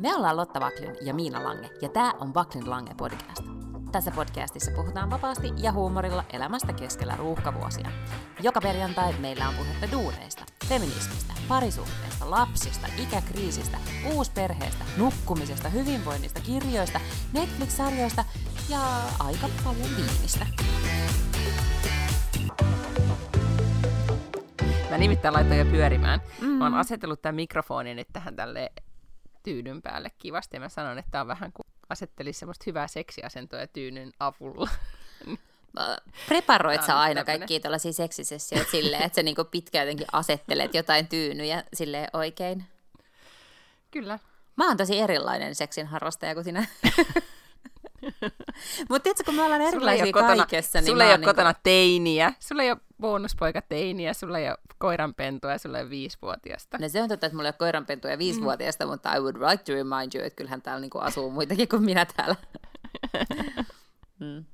Me ollaan Lotta Vaklin ja Miina Lange, ja tämä on Vaklin Lange podcast. Tässä podcastissa puhutaan vapaasti ja huumorilla elämästä keskellä ruuhkavuosia. Joka perjantai meillä on puhetta duuneista, feminismistä, parisuhteesta, lapsista, ikäkriisistä, uusperheestä, nukkumisesta, hyvinvoinnista, kirjoista, Netflix-sarjoista ja aika paljon viinistä. Mä nimittäin laitoin jo pyörimään. Mm. Mä oon asetellut tämän mikrofonin nyt tähän tälle tyynyn päälle kivasti, ja mä sanon, että tää on vähän kuin asettelisi semmoista hyvää seksiasentoa tyynyn avulla. Preparoit sä aina kaikki tällaisia seksisessioita silleen, että sä niinku pitkään jotenkin asettelet jotain tyynyjä sille oikein? Kyllä. Mä oon tosi erilainen seksin harrastaja kuin sinä. Mutta tiedätkö, kun me ollaan erilaisia kotona, kaikessa, niin Sulla ei ole niin kuin... kotona teiniä, sulla ei ole bonuspoika teiniä, sulla ei ole koiranpentua ja sulla ei ole viisivuotiasta. No se on totta, että mulla ei ole koiranpentuja viisivuotiaasta, mm. mutta I would like to remind you, että kyllähän täällä niinku asuu muitakin kuin minä täällä. mm.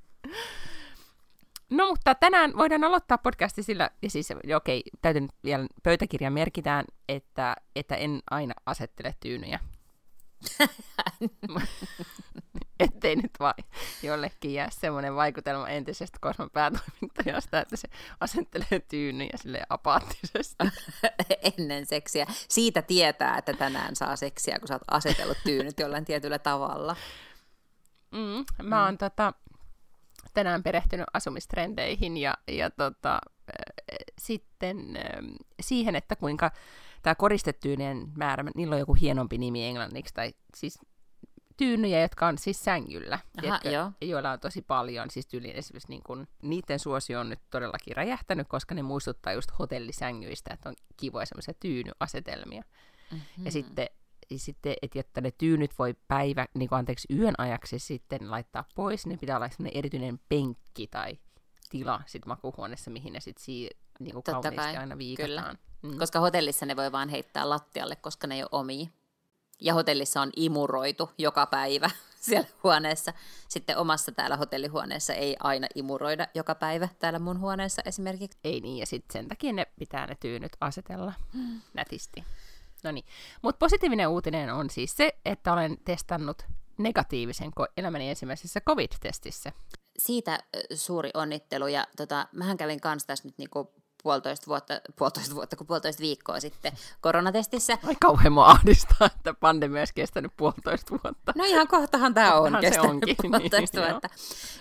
No mutta tänään voidaan aloittaa podcasti sillä, ja siis okei, täytyy nyt vielä pöytäkirja merkitään, että, että en aina asettele tyynyjä. Ettei nyt vaan jollekin jää semmoinen vaikutelma entisestä Kosmon päätoimittajasta, että se asettelee tyynyjä sille apaattisesti. Ennen seksiä. Siitä tietää, että tänään saa seksiä, kun sä oot asetellut tyynyt jollain tietyllä tavalla. Mm, mä oon mm. tota, tänään perehtynyt asumistrendeihin ja, ja tota, äh, sitten äh, siihen, että kuinka tämä koristetyynien määrä, niillä on joku hienompi nimi englanniksi, tai siis tyynyjä, jotka on siis sängyllä, Aha, tiedätkö, joo. joilla on tosi paljon, siis tyyliin esimerkiksi niin kun, niiden suosio on nyt todellakin räjähtänyt, koska ne muistuttaa just hotellisängyistä, että on kivoja semmoisia tyynyasetelmia. Mm-hmm. Ja sitten, ja sitten että jotta ne tyynyt voi päivä, niin kuin anteeksi, yön ajaksi sitten laittaa pois, niin pitää olla semmoinen erityinen penkki tai tila sit makuuhuoneessa, mihin ne sitten sii, niin kuin kauniisti aina viikataan. Mm. Koska hotellissa ne voi vaan heittää lattialle, koska ne ei ole omia ja hotellissa on imuroitu joka päivä siellä huoneessa. Sitten omassa täällä hotellihuoneessa ei aina imuroida joka päivä täällä mun huoneessa esimerkiksi. Ei niin, ja sitten sen takia ne pitää ne tyynyt asetella hmm. nätisti. No niin, mutta positiivinen uutinen on siis se, että olen testannut negatiivisen elämäni ensimmäisessä COVID-testissä. Siitä suuri onnittelu, ja tota, mähän kävin kanssa tässä nyt niinku puolitoista vuotta, puolitoista vuotta kuin puolitoista viikkoa sitten koronatestissä. Ai kauhean mua ahdistaa, että pandemia olisi kestänyt puolitoista vuotta. No ihan kohtahan tämä on Kohtahan kestänyt onkin. puolitoista niin, vuotta.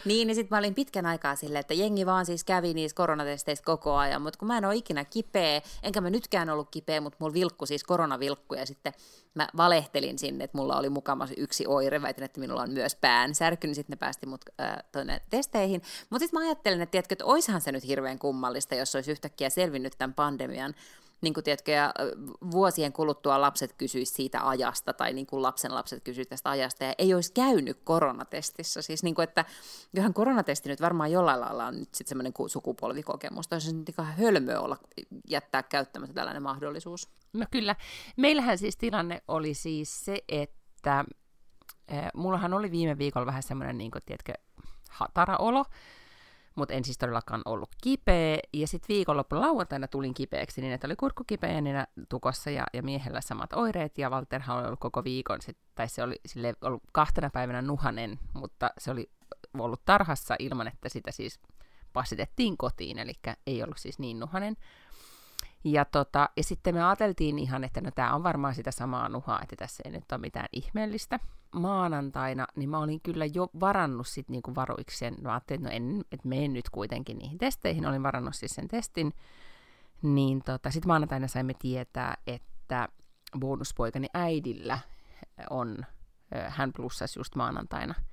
Niin, niin sitten mä olin pitkän aikaa silleen, että jengi vaan siis kävi niissä koronatesteistä koko ajan, mutta kun mä en ole ikinä kipeä, enkä mä nytkään ollut kipeä, mutta mulla vilkku siis koronavilkku ja sitten mä valehtelin sinne, että mulla oli mukamassa yksi oire, väitin, että minulla on myös päänsärky, niin sitten ne päästi mut äh, tuonne testeihin. Mutta sitten mä ajattelin, että, tiedätkö, että oishan se nyt hirveän kummallista, jos olisi yhtäkkiä selvinnyt tämän pandemian niin kuin tiedätkö, ja vuosien kuluttua lapset kysyisivät siitä ajasta, tai niin kuin lapsen lapset kysyisivät tästä ajasta, ja ei olisi käynyt koronatestissä. Siis niin kuin, että johan koronatesti nyt varmaan jollain lailla on nyt sitten semmoinen sukupolvikokemus. Olisi nyt ihan hölmöä olla jättää käyttämättä tällainen mahdollisuus. No kyllä. Meillähän siis tilanne oli siis se, että äh, mullahan oli viime viikolla vähän semmoinen, niin kuin, tiedätkö, hatara-olo, mutta en siis todellakaan ollut kipeä. Ja sitten viikonloppu lauantaina tulin kipeäksi, niin että oli kurkku kipeä niin tukossa ja, ja miehellä samat oireet. Ja Walterhan oli ollut koko viikon, sit, tai se oli sille ollut kahtena päivänä nuhanen, mutta se oli ollut tarhassa ilman, että sitä siis passitettiin kotiin, eli ei ollut siis niin nuhanen. Ja, tota, ja sitten me ajateltiin ihan, että no tämä on varmaan sitä samaa nuhaa, että tässä ei nyt ole mitään ihmeellistä. Maanantaina, niin mä olin kyllä jo varannut sit niinku varuiksen. Mä ajattelin, että no en, et mene nyt kuitenkin niihin testeihin. Olin varannut siis sen testin. Niin tota, sitten maanantaina saimme tietää, että bonuspoikani äidillä on, hän plussasi just maanantaina –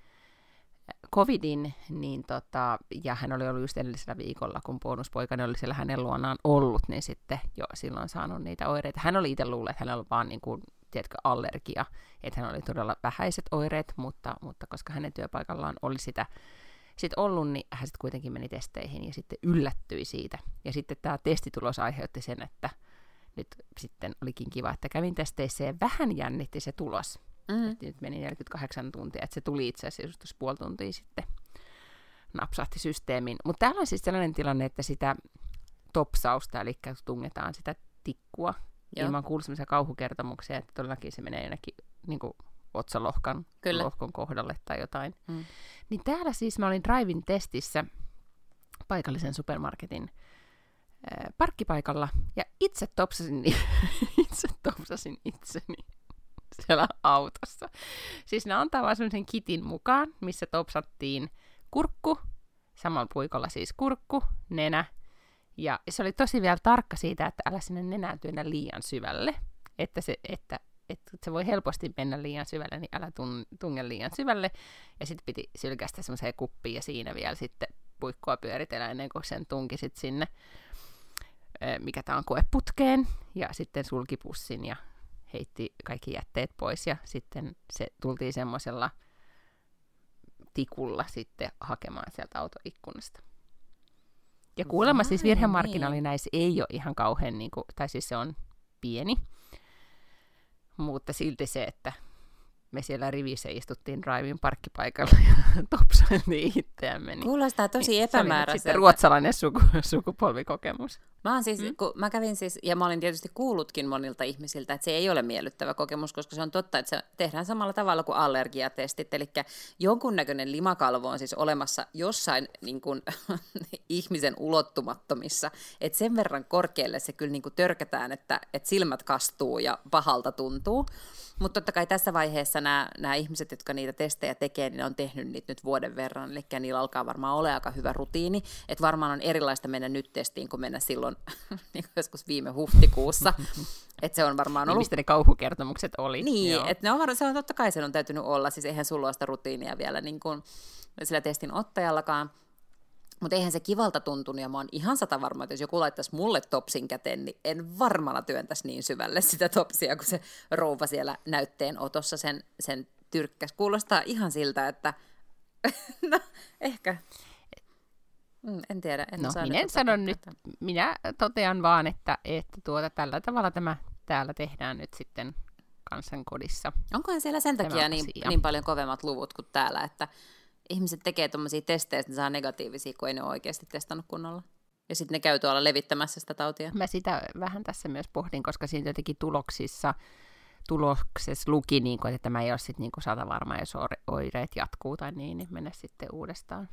covidin, niin tota, ja hän oli ollut just edellisellä viikolla, kun bonuspoikani oli siellä hänen luonaan ollut, niin sitten jo silloin saanut niitä oireita. Hän oli itse luullut, että hänellä oli vaan niin kuin, tiedätkö, allergia, että hän oli todella vähäiset oireet, mutta, mutta koska hänen työpaikallaan oli sitä sitten ollut, niin hän sitten kuitenkin meni testeihin ja sitten yllättyi siitä. Ja sitten tämä testitulos aiheutti sen, että nyt sitten olikin kiva, että kävin testeissä ja vähän jännitti se tulos. Mm. nyt meni 48 tuntia, että se tuli itse asiassa just puoli tuntia sitten napsahti systeemiin. Mutta täällä on siis sellainen tilanne, että sitä topsausta, eli tungetaan sitä tikkua, Joo. ilman kuullut sellaisia kauhukertomuksia, että todellakin se menee jonnekin niin kuin otsalohkan Kyllä. lohkon kohdalle tai jotain. Mm. Niin täällä siis mä olin Drivin testissä paikallisen supermarketin äh, parkkipaikalla ja itse topsasin, itse topsasin itseni siellä autossa. Siis ne antaa vaan semmoisen kitin mukaan, missä topsattiin kurkku, samalla puikolla siis kurkku, nenä, ja se oli tosi vielä tarkka siitä, että älä sinne nenään työnnä liian syvälle, että se, että, että se voi helposti mennä liian syvälle, niin älä tun, tunge liian syvälle. Ja sitten piti sylkästä semmoiseen kuppiin ja siinä vielä sitten puikkoa pyöritellä ennen kuin sen tunki sit sinne, mikä tämä on koeputkeen, ja sitten sulki pussin ja heitti kaikki jätteet pois ja sitten se tultiin semmoisella tikulla sitten hakemaan sieltä autoikkunasta. Ja kuulemma siis virhemarkkinaali niin. näissä ei ole ihan kauhean, niin kuin, tai siis se on pieni, mutta silti se, että me siellä rivissä istuttiin Drivin parkkipaikalla ja topsailtiin itseämme. Niin, Kuulostaa tosi niin epämääräiseltä. Se ruotsalainen suku, sukupolvikokemus. Mä, oon siis, mm. kun mä kävin siis, ja mä olin tietysti kuullutkin monilta ihmisiltä, että se ei ole miellyttävä kokemus, koska se on totta, että se tehdään samalla tavalla kuin allergiatestit, eli jonkunnäköinen limakalvo on siis olemassa jossain niin kuin, ihmisen ulottumattomissa, että sen verran korkealle se kyllä niin kuin törkätään, että, että silmät kastuu ja pahalta tuntuu. Mutta totta kai tässä vaiheessa nämä, nämä ihmiset, jotka niitä testejä tekee, niin ne on tehnyt niitä nyt vuoden verran, eli niillä alkaa varmaan olla aika hyvä rutiini, että varmaan on erilaista mennä nyt testiin kuin mennä silloin niin joskus viime huhtikuussa. että se on varmaan ollut... Niin, mistä ne kauhukertomukset oli. Niin, että ne on varmaan, se on totta kai sen on täytynyt olla, siis eihän sulla ole sitä rutiinia vielä niin kuin sillä testin ottajallakaan. Mutta eihän se kivalta tuntunut, ja mä oon ihan sata varma, että jos joku laittaisi mulle topsin käteen, niin en varmana työntäisi niin syvälle sitä topsia, kun se rouva siellä näytteen otossa sen, sen tyrkkäs. Kuulostaa ihan siltä, että no, ehkä. Mm, en tiedä. En no, minä en sano nyt, minä totean vaan, että, että tuota, tällä tavalla tämä täällä tehdään nyt sitten kansankodissa. Onkohan siellä sen takia niin, niin paljon kovemmat luvut kuin täällä, että ihmiset tekee tuommoisia testejä, että ne saa negatiivisia, kun ei ne ole oikeasti testannut kunnolla. Ja sitten ne käy tuolla levittämässä sitä tautia. Mä sitä vähän tässä myös pohdin, koska siinä jotenkin tuloksissa, tuloksessa luki, niin kuin, että tämä ei ole sitten niin sata varma, jos oireet jatkuu tai niin, niin mennä sitten uudestaan.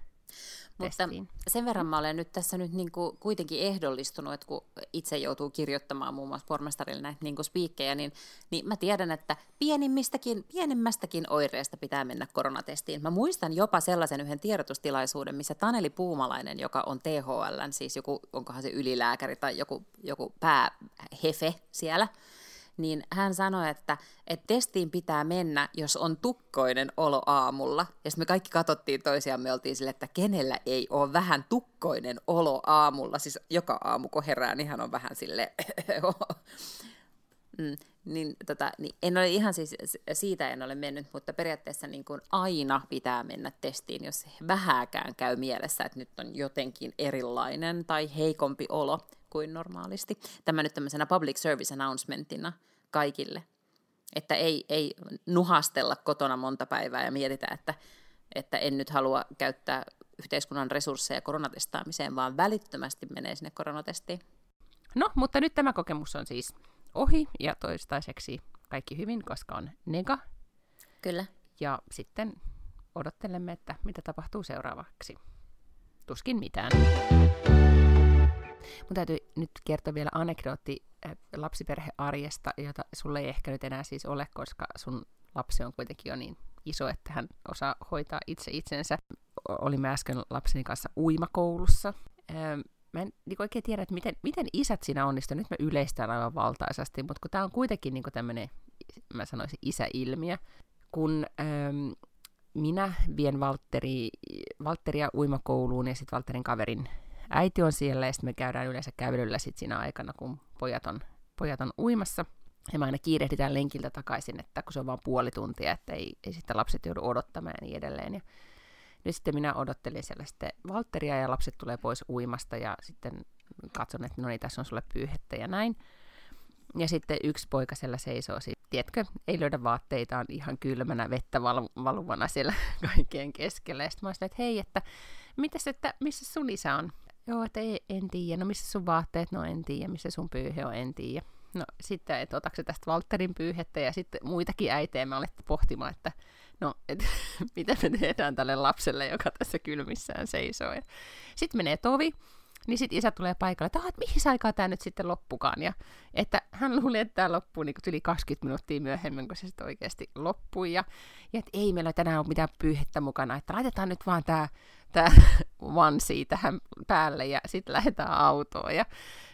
Mutta testiin. sen verran mä olen nyt tässä nyt niin kuin kuitenkin ehdollistunut, että kun itse joutuu kirjoittamaan muun muassa pormestarille näitä niin spiikkejä, niin, niin mä tiedän, että pienimmistäkin, pienemmästäkin oireesta pitää mennä koronatestiin. Mä muistan jopa sellaisen yhden tiedotustilaisuuden, missä Taneli Puumalainen, joka on THL, siis joku, onkohan se ylilääkäri tai joku, joku päähefe siellä, niin hän sanoi, että, että testiin pitää mennä, jos on tukkoinen olo aamulla. Ja sitten me kaikki katsottiin toisiaan, me oltiin sille, että kenellä ei ole vähän tukkoinen olo aamulla. Siis joka aamu, kun herää, niin hän on vähän sille mm, niin, tota, niin en ole ihan siis, siitä en ole mennyt, mutta periaatteessa niin kuin aina pitää mennä testiin, jos vähääkään käy mielessä, että nyt on jotenkin erilainen tai heikompi olo kuin normaalisti. Tämä nyt tämmöisenä public service announcementina kaikille. Että ei, ei nuhastella kotona monta päivää ja mietitä, että, että en nyt halua käyttää yhteiskunnan resursseja koronatestaamiseen, vaan välittömästi menee sinne koronatestiin. No, mutta nyt tämä kokemus on siis ohi ja toistaiseksi kaikki hyvin, koska on nega. Kyllä. Ja sitten odottelemme, että mitä tapahtuu seuraavaksi. Tuskin mitään. Mun täytyy nyt kertoa vielä anekdootti lapsiperhearjesta, jota sulle ei ehkä nyt enää siis ole, koska sun lapsi on kuitenkin jo niin iso, että hän osaa hoitaa itse itsensä. Olimme äsken lapseni kanssa uimakoulussa. Mä en niin oikein tiedä, että miten, miten isät siinä onnistuu. Nyt me yleistään aivan valtaisasti, mutta kun tämä on kuitenkin niin tämmöinen, mä sanoisin, isäilmiö, kun ähm, minä vien Valtteri, Valtteria uimakouluun ja sitten Valtterin kaverin äiti on siellä ja sitten me käydään yleensä kävelyllä sit siinä aikana, kun pojat on, pojat on uimassa. Ja me aina kiirehditään lenkiltä takaisin, että kun se on vain puoli tuntia, että ei, ei sitten lapset joudu odottamaan ja niin edelleen. Ja nyt sitten minä odottelin siellä sitten Valtteria ja lapset tulee pois uimasta ja sitten katson, että no niin, tässä on sulle pyyhettä ja näin. Ja sitten yksi poika siellä seisoo, siis, tiedätkö, ei löydä vaatteitaan ihan kylmänä vettä valu- valuvana siellä kaikkien keskellä. Ja sitten mä että hei, että, mitäs, että missä sun isä on? Joo, että ei, en tiedä. No missä sun vaatteet? No en tiedä. Missä sun pyyhe on? En tiedä. no sitten, että otatko tästä Walterin pyyhettä ja sitten muitakin äitejä me alettiin pohtimaan, että no, et, mitä me tehdään tälle lapselle, joka tässä kylmissään seisoo. Sitten menee tovi, niin sitten isä tulee paikalle, että, että mihin aikaa tämä nyt sitten loppukaan. Ja että hän luuli, että tämä loppuu niin yli 20 minuuttia myöhemmin, kun se sitten oikeasti loppui. Ja, ja että ei meillä tänään ole mitään pyyhettä mukana, että laitetaan nyt vaan tämä tää onesie tähän päälle ja sitten lähdetään autoon. Ja,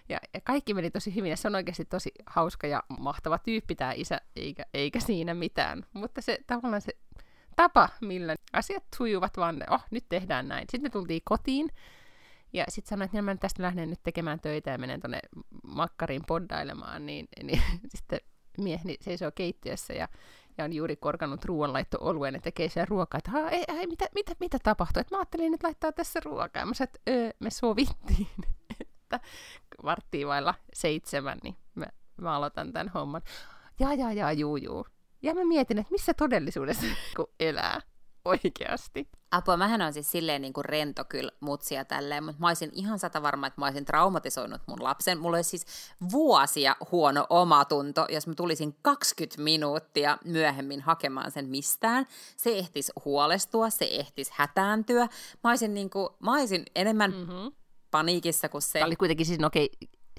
ja, ja kaikki meni tosi hyvin ja se on oikeasti tosi hauska ja mahtava tyyppi tämä isä, eikä, eikä siinä mitään. Mutta se tavallaan se tapa, millä asiat sujuvat, vaan oh, nyt tehdään näin. Sitten me tultiin kotiin ja sitten sanoin, että mä tästä lähden nyt tekemään töitä ja menen tuonne makkariin poddailemaan, niin, niin sitten mieheni seisoo keittiössä ja, ja on juuri korkannut ruoanlaitto-oluen ja tekee siellä ruokaa, että ei, ei, mitä, mitä, mitä tapahtuu, että mä ajattelin nyt laittaa tässä ruokaa. Ja mä sanoin, että öö, me sovittiin, että varttiin vailla seitsemän, niin mä, mä aloitan tämän homman. Ja, ja, ja, juu, juu. Ja mä mietin, että missä todellisuudessa kun elää oikeasti. Apua, mähän on siis silleen niin kuin rento kyllä mutsia tälleen, mutta mä olisin ihan sata varma, että mä olisin traumatisoinut mun lapsen. Mulla olisi siis vuosia huono omatunto, jos mä tulisin 20 minuuttia myöhemmin hakemaan sen mistään. Se ehtisi huolestua, se ehtisi hätääntyä. Mä olisin, niin kuin, mä olisin enemmän mm-hmm. paniikissa kuin se. Tämä oli kuitenkin siis, no okei,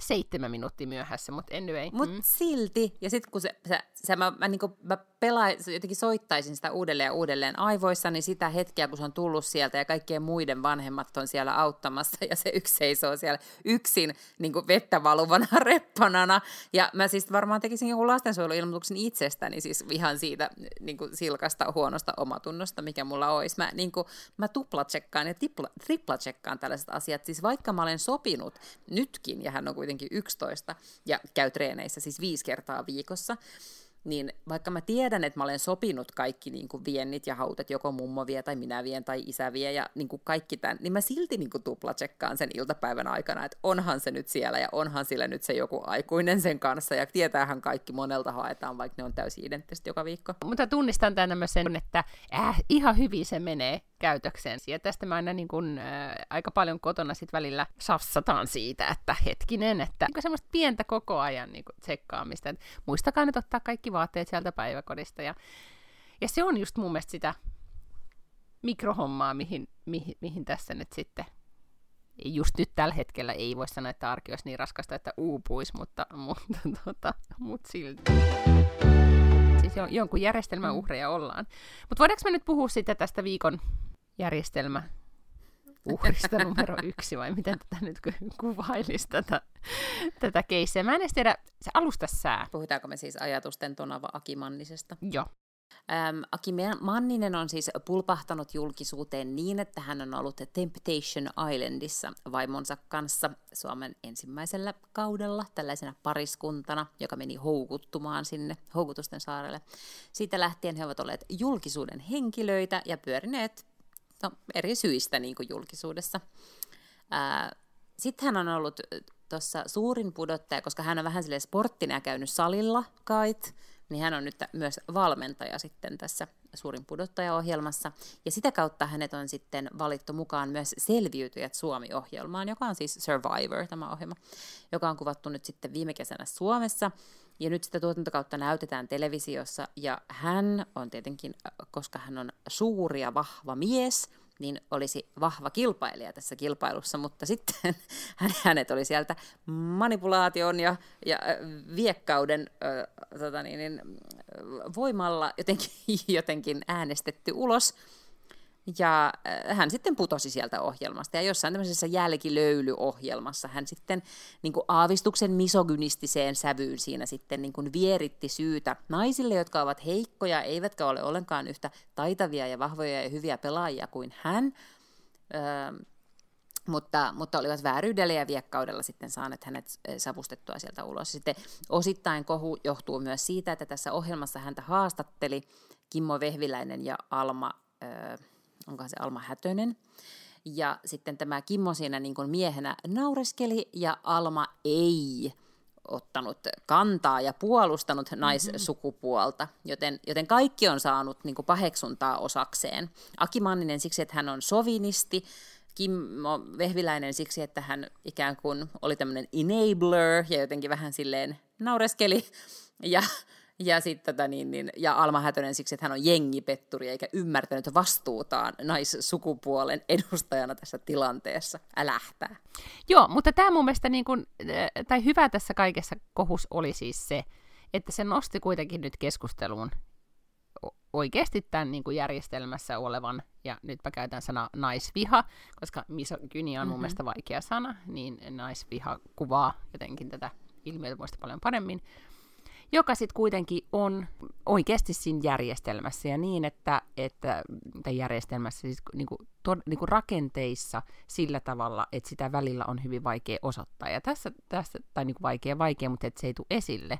seitsemän minuuttia myöhässä, mutta anyway. Mutta mm. silti, ja sitten kun se, se, se mä, mä, niin mä pelaa, jotenkin soittaisin sitä uudelleen ja uudelleen aivoissani sitä hetkeä, kun se on tullut sieltä ja kaikkien muiden vanhemmat on siellä auttamassa ja se yksi seisoo siellä yksin niin kuin vettä valuvana reppanana. Ja mä siis varmaan tekisin jonkun lastensuojeluilmoituksen itsestäni siis ihan siitä niin kuin silkasta huonosta omatunnosta, mikä mulla olisi. Mä, niin kuin, mä tuplatsekkaan ja triplatsekkaan tällaiset asiat. Siis vaikka mä olen sopinut nytkin, ja hän on kuitenkin 11 ja käy treeneissä siis viisi kertaa viikossa, niin vaikka mä tiedän, että mä olen sopinut kaikki niin kuin viennit ja hautat, joko mummo vie tai minä vien tai isä vie ja niin kuin kaikki tämän, niin mä silti niin kuin tuplatsekkaan sen iltapäivän aikana, että onhan se nyt siellä ja onhan sillä nyt se joku aikuinen sen kanssa ja tietäähän kaikki monelta haetaan, vaikka ne on täysin identtiset joka viikko. Mutta tunnistan tämän sen, että äh, ihan hyvin se menee käytökseen. Ja tästä mä aina niin kun, äh, aika paljon kotona sit välillä safsataan siitä, että hetkinen, että niin semmoista pientä koko ajan niin tsekkaamista. Että muistakaa nyt ottaa kaikki vaatteet sieltä päiväkodista. Ja, ja se on just mun mielestä sitä mikrohommaa, mihin, mihin, mihin tässä nyt sitten just nyt tällä hetkellä ei voi sanoa, että arki olisi niin raskasta, että uupuisi, mutta, mutta, tota, mutta silti. Siis jonkun järjestelmän mm. uhreja ollaan. Mutta voidaanko me nyt puhua sitten tästä viikon järjestelmä uhrista numero yksi, vai miten tätä nyt kuvailisi tätä, tätä keissiä. Mä en edes tiedä, se alusta sää. Puhutaanko me siis ajatusten tonava Akimannisesta? Joo. Ähm, Aki Manninen on siis pulpahtanut julkisuuteen niin, että hän on ollut Temptation Islandissa vaimonsa kanssa Suomen ensimmäisellä kaudella tällaisena pariskuntana, joka meni houkuttumaan sinne houkutusten saarelle. Siitä lähtien he ovat olleet julkisuuden henkilöitä ja pyörineet no, eri syistä niin kuin julkisuudessa. Sitten hän on ollut tuossa suurin pudottaja, koska hän on vähän sille sporttina käynyt salilla kait, niin hän on nyt myös valmentaja sitten tässä suurin pudottaja-ohjelmassa. Ja sitä kautta hänet on sitten valittu mukaan myös Selviytyjät Suomi-ohjelmaan, joka on siis Survivor, tämä ohjelma, joka on kuvattu nyt sitten viime kesänä Suomessa. Ja nyt sitä tuotantokautta näytetään televisiossa, ja hän on tietenkin, koska hän on suuri ja vahva mies, niin olisi vahva kilpailija tässä kilpailussa, mutta sitten hänet oli sieltä manipulaation ja, ja viekkauden äh, tota niin, niin, voimalla jotenkin, jotenkin äänestetty ulos. Ja äh, hän sitten putosi sieltä ohjelmasta. Ja jossain tämmöisessä jälkilöylyohjelmassa hän sitten niin kuin aavistuksen misogynistiseen sävyyn siinä sitten niin kuin vieritti syytä naisille, jotka ovat heikkoja, eivätkä ole ollenkaan yhtä taitavia ja vahvoja ja hyviä pelaajia kuin hän. Öö, mutta, mutta olivat vääryydellä ja viekkaudella sitten saaneet hänet savustettua sieltä ulos. Sitten osittain kohu johtuu myös siitä, että tässä ohjelmassa häntä haastatteli Kimmo Vehviläinen ja Alma... Öö, onkohan se Alma Hätönen. Ja sitten tämä Kimmo siinä niin kuin miehenä naureskeli ja Alma ei ottanut kantaa ja puolustanut mm-hmm. naissukupuolta, joten, joten kaikki on saanut niin kuin paheksuntaa osakseen. Aki Manninen siksi, että hän on sovinisti, Kimmo Vehviläinen siksi, että hän ikään kuin oli tämmöinen enabler ja jotenkin vähän silleen naureskeli. Ja, ja, sit, tota, niin, niin, ja Alma Hätönen siksi, että hän on jengipetturi eikä ymmärtänyt vastuutaan naissukupuolen edustajana tässä tilanteessa. Älähtää. Joo, mutta tämä mun mielestä, niin kun, tai hyvä tässä kaikessa kohus oli siis se, että se nosti kuitenkin nyt keskusteluun oikeasti tämän niin kuin järjestelmässä olevan, ja nyt mä käytän sana naisviha, koska misogynia on mun mm-hmm. mielestä vaikea sana, niin naisviha kuvaa jotenkin tätä ilmiötä muista paljon paremmin, joka sitten kuitenkin on oikeasti siinä järjestelmässä ja niin, että, että tai järjestelmässä siis niinku, to, niinku rakenteissa sillä tavalla, että sitä välillä on hyvin vaikea osoittaa. Ja tässä, tässä tai niinku vaikea vaikea, mutta että se ei tule esille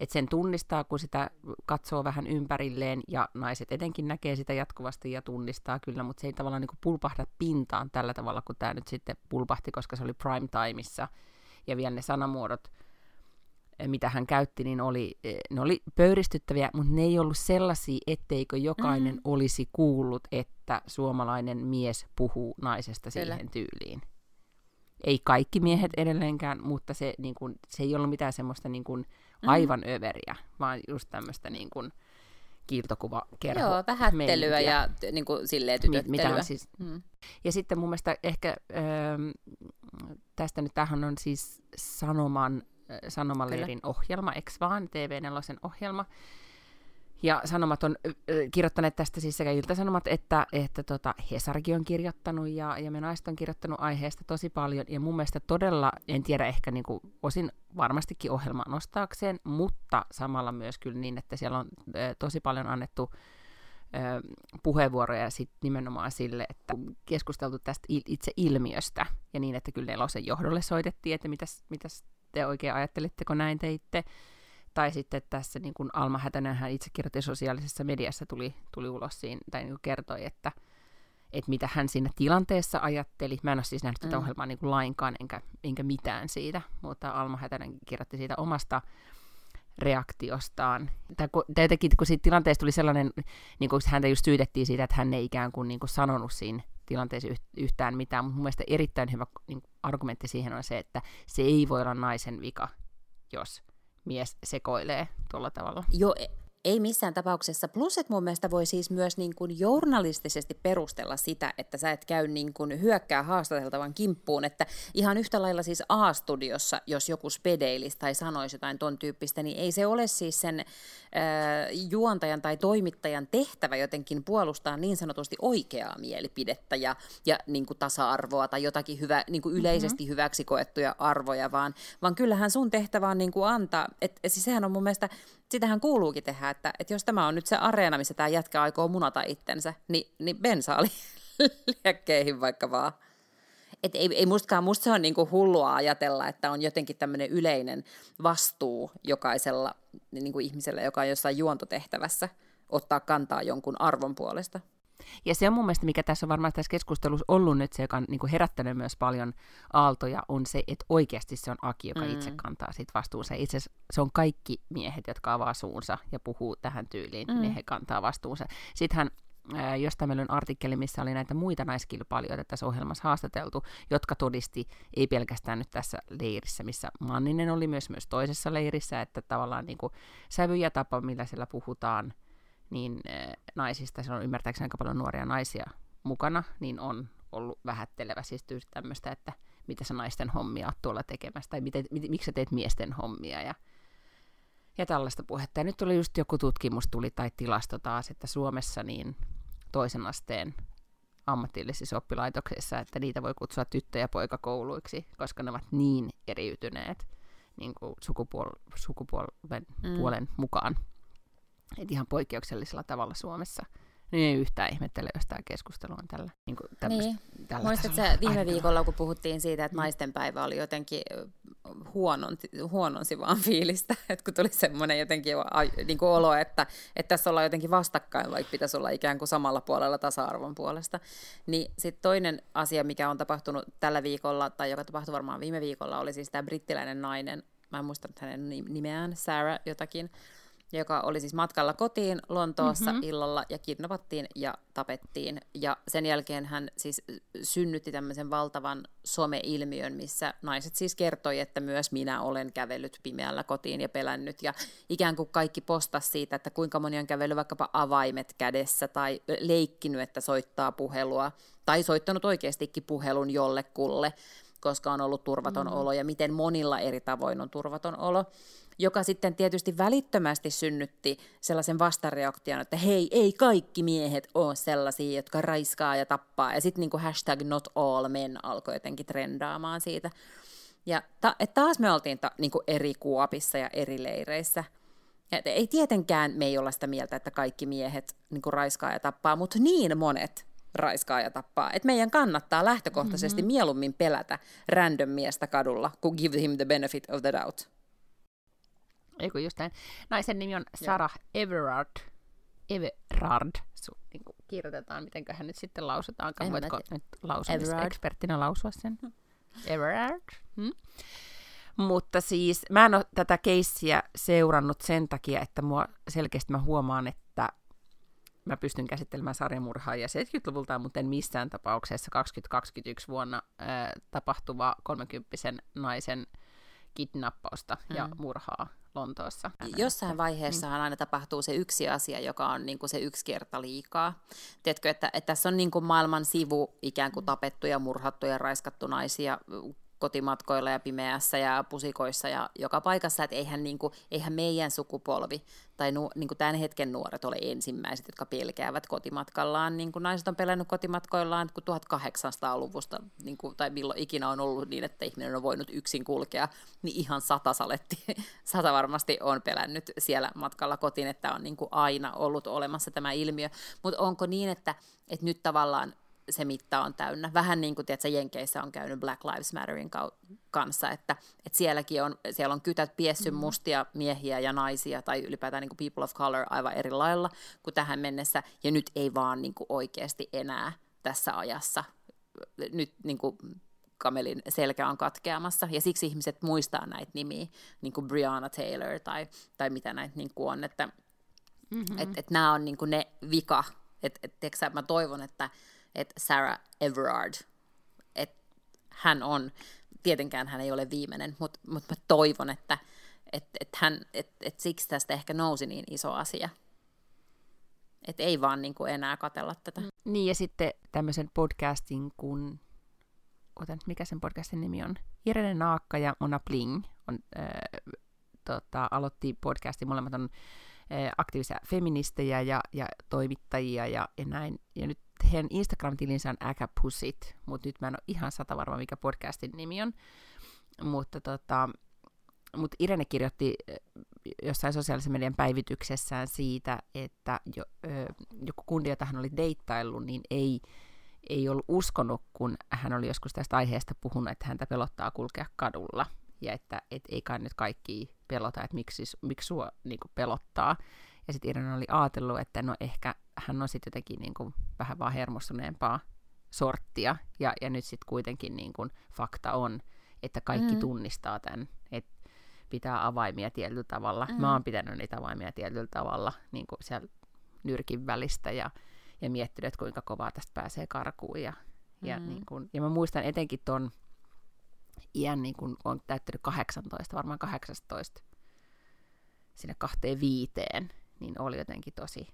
että sen tunnistaa, kun sitä katsoo vähän ympärilleen, ja naiset etenkin näkee sitä jatkuvasti ja tunnistaa kyllä, mutta se ei tavallaan niin kuin pulpahda pintaan tällä tavalla, kun tämä nyt sitten pulpahti, koska se oli prime timeissa, ja vielä ne sanamuodot, mitä hän käytti, niin oli, eh, ne oli pöyristyttäviä, mutta ne ei ollut sellaisia, etteikö jokainen mm. olisi kuullut, että suomalainen mies puhuu naisesta Kyllä. siihen tyyliin. Ei kaikki miehet edelleenkään, mutta se, niin kun, se ei ollut mitään semmoista niin kun, mm. aivan mm. överiä, vaan just tämmöistä niin kuin kiiltokuva kerho Joo, vähättelyä ja niin kuin silleen tytöttelyä. Mitä siis, mm. Ja sitten mun mielestä ehkä öö, tästä nyt tähän on siis Sanoman, Sanomaleirin ohjelma, ex vaan, TV4 ohjelma, ja Sanomat on äh, kirjoittaneet tästä siis sekä Ilta-Sanomat että, että tota Hesarki on kirjoittanut ja, ja me naiset on kirjoittanut aiheesta tosi paljon. Ja mun mielestä todella, en tiedä ehkä niin kuin osin varmastikin ohjelma nostaakseen, mutta samalla myös kyllä niin, että siellä on äh, tosi paljon annettu äh, puheenvuoroja sit nimenomaan sille, että keskusteltu tästä il- itse ilmiöstä. Ja niin, että kyllä Nelosen johdolle soitettiin, että mitäs, mitäs te oikein ajattelitteko näin teitte. Tai sitten tässä niin kuin Alma Hätänen hän itse kirjoitti sosiaalisessa mediassa, tuli, tuli ulos siinä, tai niin kuin kertoi, että, että mitä hän siinä tilanteessa ajatteli. Mä en ole siis nähnyt mm. tätä ohjelmaa niin kuin lainkaan, enkä, enkä mitään siitä, mutta Alma Hätänen kirjoitti siitä omasta reaktiostaan. Tai kun, jotenkin, kun siitä tilanteesta tuli sellainen, niin kuin häntä just syytettiin siitä, että hän ei ikään kuin, niin kuin sanonut siinä tilanteessa yhtään mitään, mutta mun mielestä erittäin hyvä niin argumentti siihen on se, että se ei voi olla naisen vika, jos mies sekoilee tuolla tavalla. Joo, ei missään tapauksessa. Plus, että mun mielestä voi siis myös niin kuin journalistisesti perustella sitä, että sä et käy niin kuin hyökkää haastateltavan kimppuun, että ihan yhtä lailla siis A-studiossa, jos joku spedeilisi tai sanoisi jotain ton tyyppistä, niin ei se ole siis sen äh, juontajan tai toimittajan tehtävä jotenkin puolustaa niin sanotusti oikeaa mielipidettä ja, ja niin kuin tasa-arvoa tai jotakin hyvä, niin kuin yleisesti mm-hmm. hyväksi koettuja arvoja, vaan, vaan kyllähän sun tehtävä on niin kuin antaa, että siis sehän on mun mielestä sitähän kuuluukin tehdä, että, että jos tämä on nyt se areena, missä tämä jätkä aikoo munata itsensä, niin, niin bensaali liekkeihin vaikka vaan. Et ei, ei mustakaan, musta se on niinku hullua ajatella, että on jotenkin tämmöinen yleinen vastuu jokaisella niinku ihmisellä, joka on jossain juontotehtävässä, ottaa kantaa jonkun arvon puolesta. Ja se on mun mielestä, mikä tässä on varmaan tässä keskustelussa ollut nyt se, joka on niin kuin herättänyt myös paljon aaltoja, on se, että oikeasti se on Aki, joka mm. itse kantaa siitä vastuunsa. Itse se on kaikki miehet, jotka avaa suunsa ja puhuu tähän tyyliin, mm. niin he kantaa vastuunsa. Sittenhän jostain meillä on artikkeli, missä oli näitä muita naiskilpailijoita tässä ohjelmassa haastateltu, jotka todisti, ei pelkästään nyt tässä leirissä, missä Manninen oli myös, myös toisessa leirissä, että tavallaan niin kuin sävy ja tapa, millä siellä puhutaan – niin äh, naisista, siellä on ymmärtääkseni aika paljon nuoria naisia mukana, niin on ollut vähättelevä siis tämmöistä, että mitä sä naisten hommia oot tuolla tekemässä, tai miten, mit, miksi sä teet miesten hommia, ja, ja tällaista puhetta. Ja nyt tuli just joku tutkimus tuli, tai tilasto taas, että Suomessa niin toisen asteen ammatillisissa oppilaitoksissa, että niitä voi kutsua tyttö- ja poikakouluiksi, koska ne ovat niin eriytyneet niin kuin sukupuol- sukupuolen mm. puolen mukaan et ihan poikkeuksellisella tavalla Suomessa. Niin ei yhtään ihmettele, jos tämä keskustelu on tällä, niin kuin niin. Muistatko sä viime viikolla, kun puhuttiin siitä, että naisten päivä oli jotenkin huonon, huononsi vaan fiilistä, että kun tuli semmoinen jotenkin niin kuin olo, että, että tässä ollaan jotenkin vastakkain, vaikka pitäisi olla ikään kuin samalla puolella tasa-arvon puolesta. Niin sitten toinen asia, mikä on tapahtunut tällä viikolla, tai joka tapahtui varmaan viime viikolla, oli siis tämä brittiläinen nainen, mä en muista hänen nimeään, Sarah jotakin, joka oli siis matkalla kotiin Lontoossa mm-hmm. illalla ja kidnappattiin ja tapettiin. Ja sen jälkeen hän siis synnytti tämmöisen valtavan some-ilmiön, missä naiset siis kertoi, että myös minä olen kävellyt pimeällä kotiin ja pelännyt. Ja ikään kuin kaikki postas siitä, että kuinka moni on kävellyt vaikkapa avaimet kädessä tai leikkinyt, että soittaa puhelua tai soittanut oikeastikin puhelun jollekulle koska on ollut turvaton mm-hmm. olo ja miten monilla eri tavoin on turvaton olo joka sitten tietysti välittömästi synnytti sellaisen vastareaktion, että hei, ei kaikki miehet ole sellaisia, jotka raiskaa ja tappaa. Ja sitten niin hashtag not all men alkoi jotenkin trendaamaan siitä. Ja ta- et taas me oltiin ta- niin eri kuopissa ja eri leireissä. Et ei tietenkään me ei olla sitä mieltä, että kaikki miehet niin raiskaa ja tappaa, mutta niin monet raiskaa ja tappaa. Et meidän kannattaa lähtökohtaisesti mm-hmm. mieluummin pelätä random miestä kadulla, kuin give him the benefit of the doubt. Ei kun just näin. Naisen nimi on Sarah Joo. Everard. Everard. Su, niin kuin kirjoitetaan, miten hän nyt sitten lausutaan. Voitko nyt lausumiseksperttinä lausua sen? Hmm. Everard. Hmm? Mutta siis mä en ole tätä keissiä seurannut sen takia, että mua selkeästi mä huomaan, että mä pystyn käsittelemään sarjamurhaa ja 70-luvulta, mutta en missään tapauksessa 2021 vuonna äh, tapahtuvaa 30 naisen kidnappausta mm. ja murhaa Lontoossa. Jossain vaiheessahan aina tapahtuu se yksi asia, joka on niin kuin se yksi kerta liikaa. Tiedätkö, että, että tässä on niin kuin maailman sivu ikään kuin tapettuja, murhattuja, raiskattu naisia kotimatkoilla ja pimeässä ja pusikoissa ja joka paikassa, että eihän, niin kuin, eihän meidän sukupolvi tai nu, niin kuin tämän hetken nuoret ole ensimmäiset, jotka pelkäävät kotimatkallaan. Niin kuin naiset on pelännyt kotimatkoillaan 1800-luvusta, niin kuin, tai milloin ikinä on ollut niin, että ihminen on voinut yksin kulkea, niin ihan sata saletti, sata varmasti on pelännyt siellä matkalla kotiin, että on niin kuin aina ollut olemassa tämä ilmiö. Mutta onko niin, että, että nyt tavallaan se mitta on täynnä. Vähän niin kuin tiedätkö, Jenkeissä on käynyt Black Lives Matterin kanssa, että, että sielläkin on, siellä on kytät piessy mm. mustia miehiä ja naisia tai ylipäätään niin kuin people of color aivan eri lailla kuin tähän mennessä, ja nyt ei vaan niin kuin oikeasti enää tässä ajassa. Nyt niin kuin kamelin selkä on katkeamassa, ja siksi ihmiset muistaa näitä nimiä, niin kuin Brianna Taylor tai, tai mitä näitä niin kuin on, että mm-hmm. et, et nämä on niin kuin ne vika, että et, et, mä toivon, että että Sarah Everard, että hän on, tietenkään hän ei ole viimeinen, mutta mut mä toivon, että et, et hän, et, et siksi tästä ehkä nousi niin iso asia. Että ei vaan niin kuin enää katella tätä. Mm. Niin ja sitten tämmöisen podcastin kun, otan, mikä sen podcastin nimi on? Irene Naakka ja Mona Bling on, äh, tota, aloitti podcastin, molemmat on äh, aktiivisia feministejä ja, ja toimittajia ja, ja näin. Ja nyt heidän Instagram-tilinsä on äkäpussit, mutta nyt mä en ole ihan sata varma, mikä podcastin nimi on. Mutta tota, mut Irene kirjoitti jossain sosiaalisen median päivityksessään siitä, että jo, ö, joku kundi, jota hän oli deittaillut, niin ei, ei ollut uskonut, kun hän oli joskus tästä aiheesta puhunut, että häntä pelottaa kulkea kadulla. Ja että et ei kai nyt kaikki pelota, että miksi, miksi sua niin pelottaa. Ja sitten Irene oli ajatellut, että no ehkä hän on sitten jotenkin niin kuin vähän vaan hermostuneempaa sorttia. Ja, ja nyt sitten kuitenkin niin kuin fakta on, että kaikki mm. tunnistaa tämän, että pitää avaimia tietyllä tavalla. Mm. Mä oon pitänyt niitä avaimia tietyllä tavalla niin kuin siellä nyrkin välistä ja, ja miettinyt, että kuinka kovaa tästä pääsee karkuun. Ja, mm. ja, niin kuin, ja mä muistan etenkin ton iän, niin kun on täyttänyt 18, varmaan 18, sinne kahteen viiteen, niin oli jotenkin tosi,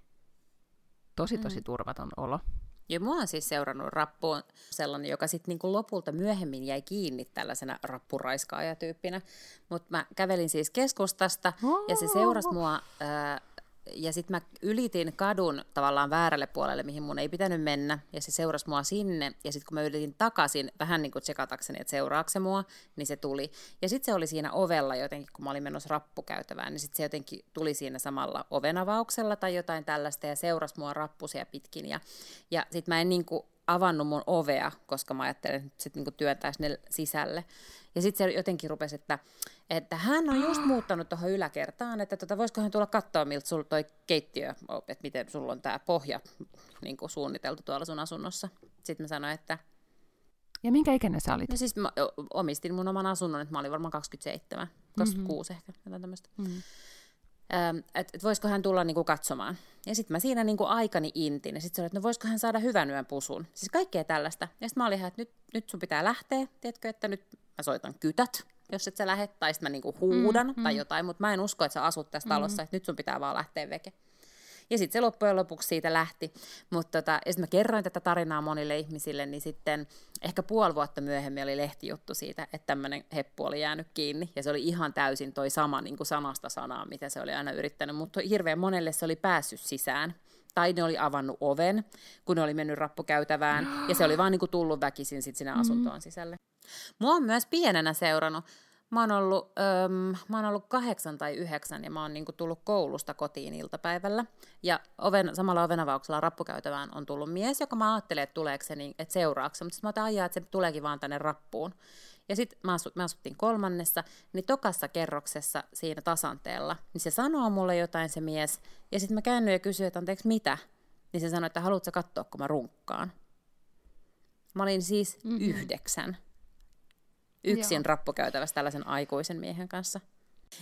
tosi, tosi mm. turvaton olo. Ja mua on siis seurannut rappuun sellainen, joka sitten niinku lopulta myöhemmin jäi kiinni tällaisena rappuraiskaajatyyppinä. Mutta mä kävelin siis keskustasta ja se seurasi mua ää, ja sitten mä ylitin kadun tavallaan väärälle puolelle, mihin mun ei pitänyt mennä, ja se seurasi mua sinne, ja sitten kun mä ylitin takaisin, vähän niin kuin tsekatakseni, että seuraako se mua, niin se tuli. Ja sitten se oli siinä ovella jotenkin, kun mä olin menossa rappukäytävään, niin sitten se jotenkin tuli siinä samalla ovenavauksella tai jotain tällaista, ja seurasi mua rappusia pitkin, ja, ja sitten mä en niin kuin avannut mun ovea, koska mä ajattelin, että sitten niin työntäisi ne sisälle. Ja sitten se jotenkin rupesi, että, että hän on just muuttanut tuohon yläkertaan, että tota, voisiko tulla katsoa, miltä sulla toi keittiö, että miten sulla on tämä pohja niin kuin suunniteltu tuolla sun asunnossa. Sitten mä sanoin, että... Ja minkä ikäinen sä olit? No siis mä omistin mun oman asunnon, että mä olin varmaan 27, 26 mm-hmm. ehkä, jotain tämmöistä. Mm-hmm. Että et voisiko hän tulla niin kuin katsomaan. Ja sitten mä siinä niin kuin aikani intin, ja sitten se että no voisiko hän saada hyvän yön pusun. Siis kaikkea tällaista. Ja sitten mä olin että nyt, nyt sun pitää lähteä, tiedätkö, että nyt mä soitan kytät, jos et sä lähde, tai sitten mä niinku huudan mm, tai mm. jotain, mutta mä en usko, että sä asut tässä talossa, mm. että nyt sun pitää vaan lähteä veke. Ja sitten se loppujen lopuksi siitä lähti. Mutta tota, ja mä kerroin tätä tarinaa monille ihmisille, niin sitten ehkä puoli vuotta myöhemmin oli lehtijuttu siitä, että tämmöinen heppu oli jäänyt kiinni. Ja se oli ihan täysin toi sama niin kuin sanasta sanaa, mitä se oli aina yrittänyt. Mutta hirveän monelle se oli päässyt sisään tai ne oli avannut oven, kun ne oli mennyt rappukäytävään, ja se oli vaan niin kuin tullut väkisin sit sinne asuntoon sisälle. Mua on myös pienenä seurannut Mä oon ollut, öm, mä oon ollut kahdeksan tai yhdeksän ja mä oon niinku tullut koulusta kotiin iltapäivällä. Ja oven, samalla ovenavauksella rappukäytävään on tullut mies, joka mä ajattelin, että tuleeko se, niin, että seuraavaksi. Mutta sitten mä ajaa, että se tuleekin vaan tänne rappuun. Ja sitten mä, asut, me asuttiin kolmannessa, niin tokassa kerroksessa siinä tasanteella, niin se sanoo mulle jotain se mies. Ja sitten mä käännyin ja kysyin, että anteeksi mitä? Niin se sanoi, että haluatko katsoa, kun mä runkkaan. Mä olin siis mm-hmm. yhdeksän yksin Joo. rappukäytävässä tällaisen aikuisen miehen kanssa.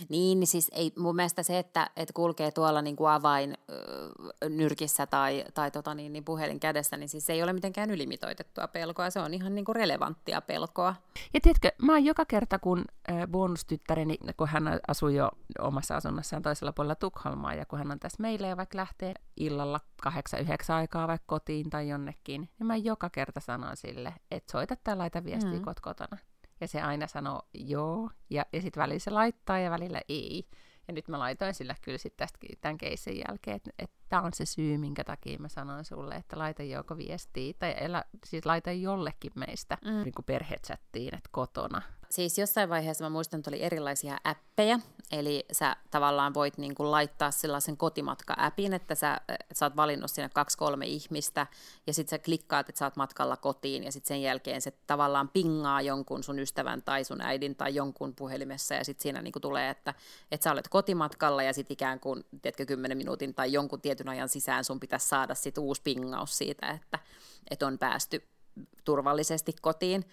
Niin, niin siis ei mun mielestä se, että, että kulkee tuolla niin kuin avain ö, nyrkissä tai, tai tota niin, niin puhelin kädessä, niin siis se ei ole mitenkään ylimitoitettua pelkoa, se on ihan niin kuin relevanttia pelkoa. Ja tiedätkö, mä oon joka kerta, kun äh, bonustyttäreni, kun hän asuu jo omassa asunnossaan toisella puolella Tukholmaa, ja kun hän on tässä meille ja vaikka lähtee illalla kahdeksan, yhdeksän aikaa vaikka kotiin tai jonnekin, niin mä joka kerta sanon sille, että soita tai laita viestiä mm. kotona. Ja se aina sanoo joo, ja, ja sitten välillä se laittaa ja välillä ei. Ja nyt mä laitoin sillä kyllä sitten tämän keissin jälkeen, että, että tämä on se syy, minkä takia mä sanoin sulle, että laita joko viestiä, tai elä, siis laita jollekin meistä mm. niin perhechattiin, että kotona. Siis jossain vaiheessa mä muistan, että oli erilaisia appeja, eli sä tavallaan voit niin kuin laittaa sellaisen kotimatka-appin, että sä, että sä oot valinnut sinne kaksi-kolme ihmistä, ja sitten sä klikkaat, että sä oot matkalla kotiin, ja sitten sen jälkeen se tavallaan pingaa jonkun sun ystävän tai sun äidin tai jonkun puhelimessa, ja sitten siinä niin kuin tulee, että, että sä olet kotimatkalla, ja sitten ikään kuin, tiedätkö, 10 minuutin tai jonkun tietyn ajan sisään sun pitäisi saada sit uusi pingaus siitä, että, että on päästy turvallisesti kotiin.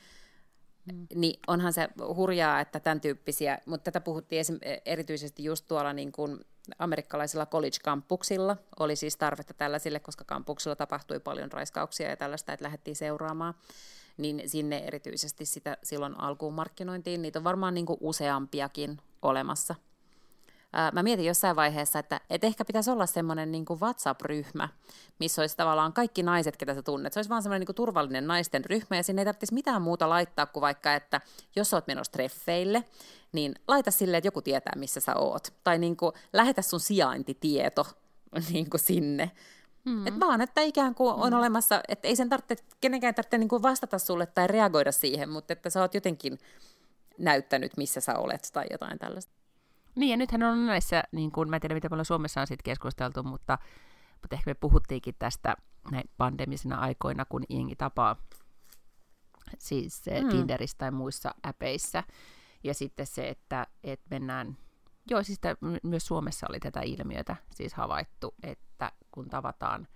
Mm. Niin onhan se hurjaa, että tämän tyyppisiä, mutta tätä puhuttiin esim, erityisesti just tuolla niin kuin amerikkalaisilla college-kampuksilla oli siis tarvetta tällaisille, koska kampuksilla tapahtui paljon raiskauksia ja tällaista, että lähdettiin seuraamaan niin sinne erityisesti sitä silloin alkuun markkinointiin. Niitä on varmaan niin kuin useampiakin olemassa mä mietin jossain vaiheessa, että, että ehkä pitäisi olla semmoinen niin WhatsApp-ryhmä, missä olisi tavallaan kaikki naiset, ketä sä tunnet. Se olisi vaan semmoinen niin turvallinen naisten ryhmä, ja sinne ei tarvitsisi mitään muuta laittaa kuin vaikka, että jos oot menossa treffeille, niin laita silleen, että joku tietää, missä sä oot. Tai niin kuin, lähetä sun sijaintitieto niin kuin sinne. Mm. Et vaan, että ikään kuin on mm. olemassa, että ei sen tarvitse, kenenkään tarvitse niin kuin vastata sulle tai reagoida siihen, mutta että sä oot jotenkin näyttänyt, missä sä olet tai jotain tällaista. Niin, ja nythän on näissä, niin kuin, mä en tiedä miten paljon Suomessa on siitä keskusteltu, mutta, mutta ehkä me puhuttiinkin tästä näin pandemisina aikoina, kun jengi tapaa siis mm. Tinderissä tai muissa äpeissä. Ja sitten se, että, että mennään, joo siis sitä, myös Suomessa oli tätä ilmiötä siis havaittu, että kun tavataan,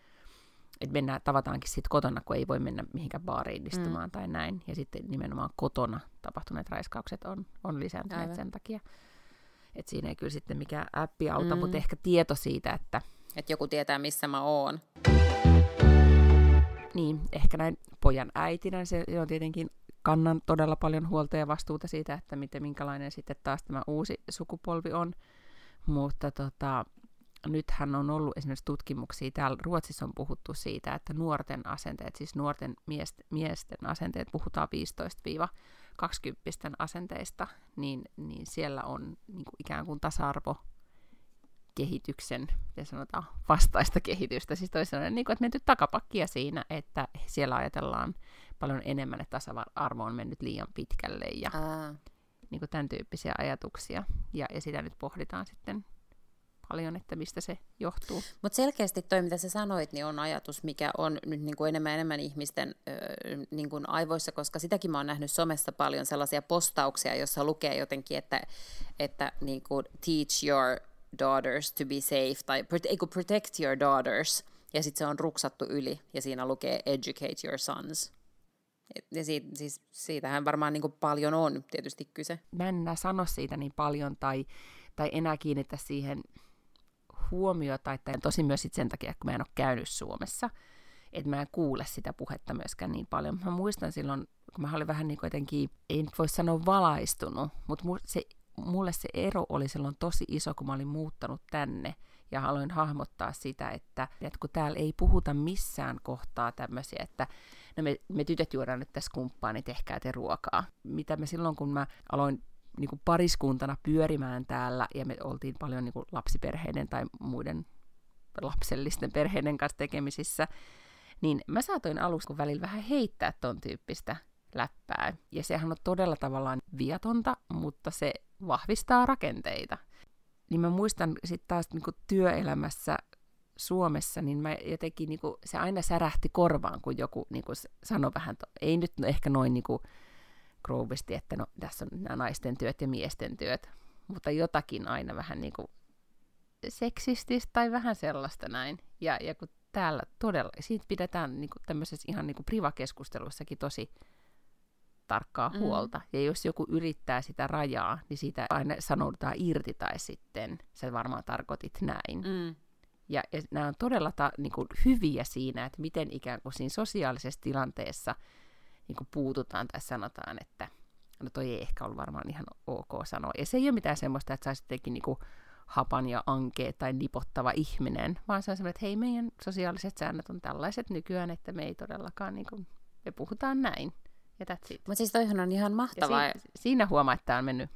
että mennään, tavataankin sitten kotona, kun ei voi mennä mihinkään baariin istumaan mm. tai näin. Ja sitten nimenomaan kotona tapahtuneet raiskaukset on, on lisääntyneet Aivan. sen takia. Et siinä ei kyllä sitten mikään appi auta, mm. mutta ehkä tieto siitä, että... Että joku tietää, missä mä oon. Niin, ehkä näin pojan äitinä se on tietenkin kannan todella paljon huolta ja vastuuta siitä, että miten, minkälainen sitten taas tämä uusi sukupolvi on. Mutta tota, nythän on ollut esimerkiksi tutkimuksia, täällä Ruotsissa on puhuttu siitä, että nuorten asenteet, siis nuorten miesten, miesten asenteet, puhutaan 15- kaksikymppisten asenteista, niin, niin siellä on niin kuin ikään kuin tasa-arvo kehityksen, miten sanotaan, vastaista kehitystä. Siis toisin niin kuin, että menty takapakkia siinä, että siellä ajatellaan paljon enemmän, että tasa-arvo on mennyt liian pitkälle ja niin kuin tämän tyyppisiä ajatuksia. Ja, ja sitä nyt pohditaan sitten paljon, että mistä se johtuu. Mutta selkeästi toi, mitä sä sanoit, niin on ajatus, mikä on nyt niin kuin enemmän enemmän ihmisten ö, niin kuin aivoissa, koska sitäkin mä oon nähnyt somessa paljon sellaisia postauksia, jossa lukee jotenkin, että, että niin kuin teach your daughters to be safe, tai protect your daughters, ja sitten se on ruksattu yli, ja siinä lukee educate your sons. Ja siitä, siis siitähän varmaan niin kuin paljon on tietysti kyse. Mä en enää sano siitä niin paljon, tai, tai enää kiinnitä siihen huomiota, että tosi myös sen takia, kun mä en ole käynyt Suomessa, että mä en kuule sitä puhetta myöskään niin paljon. Mä muistan silloin, kun mä olin vähän niin kuin jotenkin, ei nyt voi sanoa valaistunut, mutta se, mulle se ero oli silloin tosi iso, kun mä olin muuttanut tänne ja haluan hahmottaa sitä, että, että kun täällä ei puhuta missään kohtaa tämmöisiä, että no me, me tytöt juodaan nyt tässä kumppaa, niin tehkää te ruokaa. Mitä me silloin, kun mä aloin niin kuin pariskuntana pyörimään täällä, ja me oltiin paljon niin kuin lapsiperheiden tai muiden lapsellisten perheiden kanssa tekemisissä, niin mä saatoin kun välillä vähän heittää ton tyyppistä läppää. Ja sehän on todella tavallaan viatonta, mutta se vahvistaa rakenteita. Niin mä muistan sitten taas niin kuin työelämässä Suomessa, niin mä jotenkin, niin kuin, se aina särähti korvaan, kun joku niin kuin sanoi vähän, ei nyt ehkä noin niin kuin, groovisti, että no, tässä on nämä naisten työt ja miesten työt, mutta jotakin aina vähän niin kuin seksististä tai vähän sellaista näin. Ja, ja kun täällä todella, siitä pidetään niin kuin tämmöisessä ihan niin kuin privakeskustelussakin tosi tarkkaa mm. huolta. Ja jos joku yrittää sitä rajaa, niin siitä aina sanoudutaan irti tai sitten sä varmaan tarkoitit näin. Mm. Ja, ja nämä on todella ta, niin kuin hyviä siinä, että miten ikään kuin siinä sosiaalisessa tilanteessa niin kuin puututaan tai sanotaan, että no toi ei ehkä ollut varmaan ihan ok sanoa. Ja se ei ole mitään semmoista, että sä olisit jotenkin niin kuin hapan ja ankee tai nipottava ihminen, vaan se on semmoinen, että hei, meidän sosiaaliset säännöt on tällaiset nykyään, että me ei todellakaan, niin kuin, me puhutaan näin. Ja that's it. Mutta siis toihan on ihan mahtavaa. Ja si- siinä huomaa, että tämä on mennyt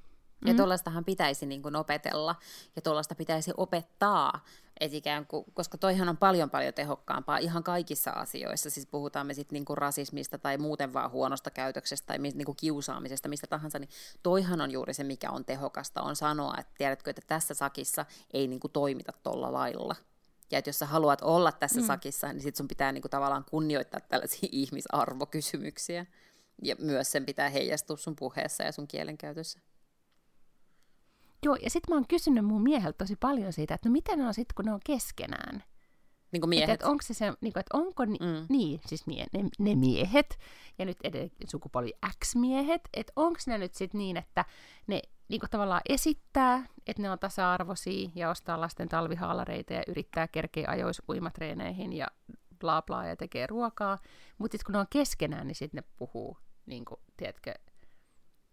ja mm. tuollaistahan pitäisi niin kuin opetella ja tuollaista pitäisi opettaa, et ikään kuin, koska toihan on paljon paljon tehokkaampaa ihan kaikissa asioissa. Siis puhutaan me sitten niin kuin rasismista tai muuten vaan huonosta käytöksestä tai niin kuin kiusaamisesta, mistä tahansa, niin toihan on juuri se, mikä on tehokasta, on sanoa, että tiedätkö, että tässä sakissa ei niin kuin toimita tuolla lailla. Ja että jos sä haluat olla tässä mm. sakissa, niin sit sun pitää niin kuin tavallaan kunnioittaa tällaisia ihmisarvokysymyksiä. Ja myös sen pitää heijastua sun puheessa ja sun kielenkäytössä. Joo, ja sitten mä oon kysynyt mun mieheltä tosi paljon siitä, että no miten ne on sitten, kun ne on keskenään. Niin kuin miehet? Että, että onko se se, niin kuin, että onko, ni, mm. niin, siis mie, ne, ne miehet, ja nyt edelleen sukupolvi X-miehet, että onko ne nyt sitten niin, että ne niin kuin tavallaan esittää, että ne on tasa-arvoisia ja ostaa lasten talvihaalareita ja yrittää kerkeä ajois uimatreeneihin ja bla bla ja tekee ruokaa, mutta sitten kun ne on keskenään, niin sitten ne puhuu, niin kuin, tiedätkö,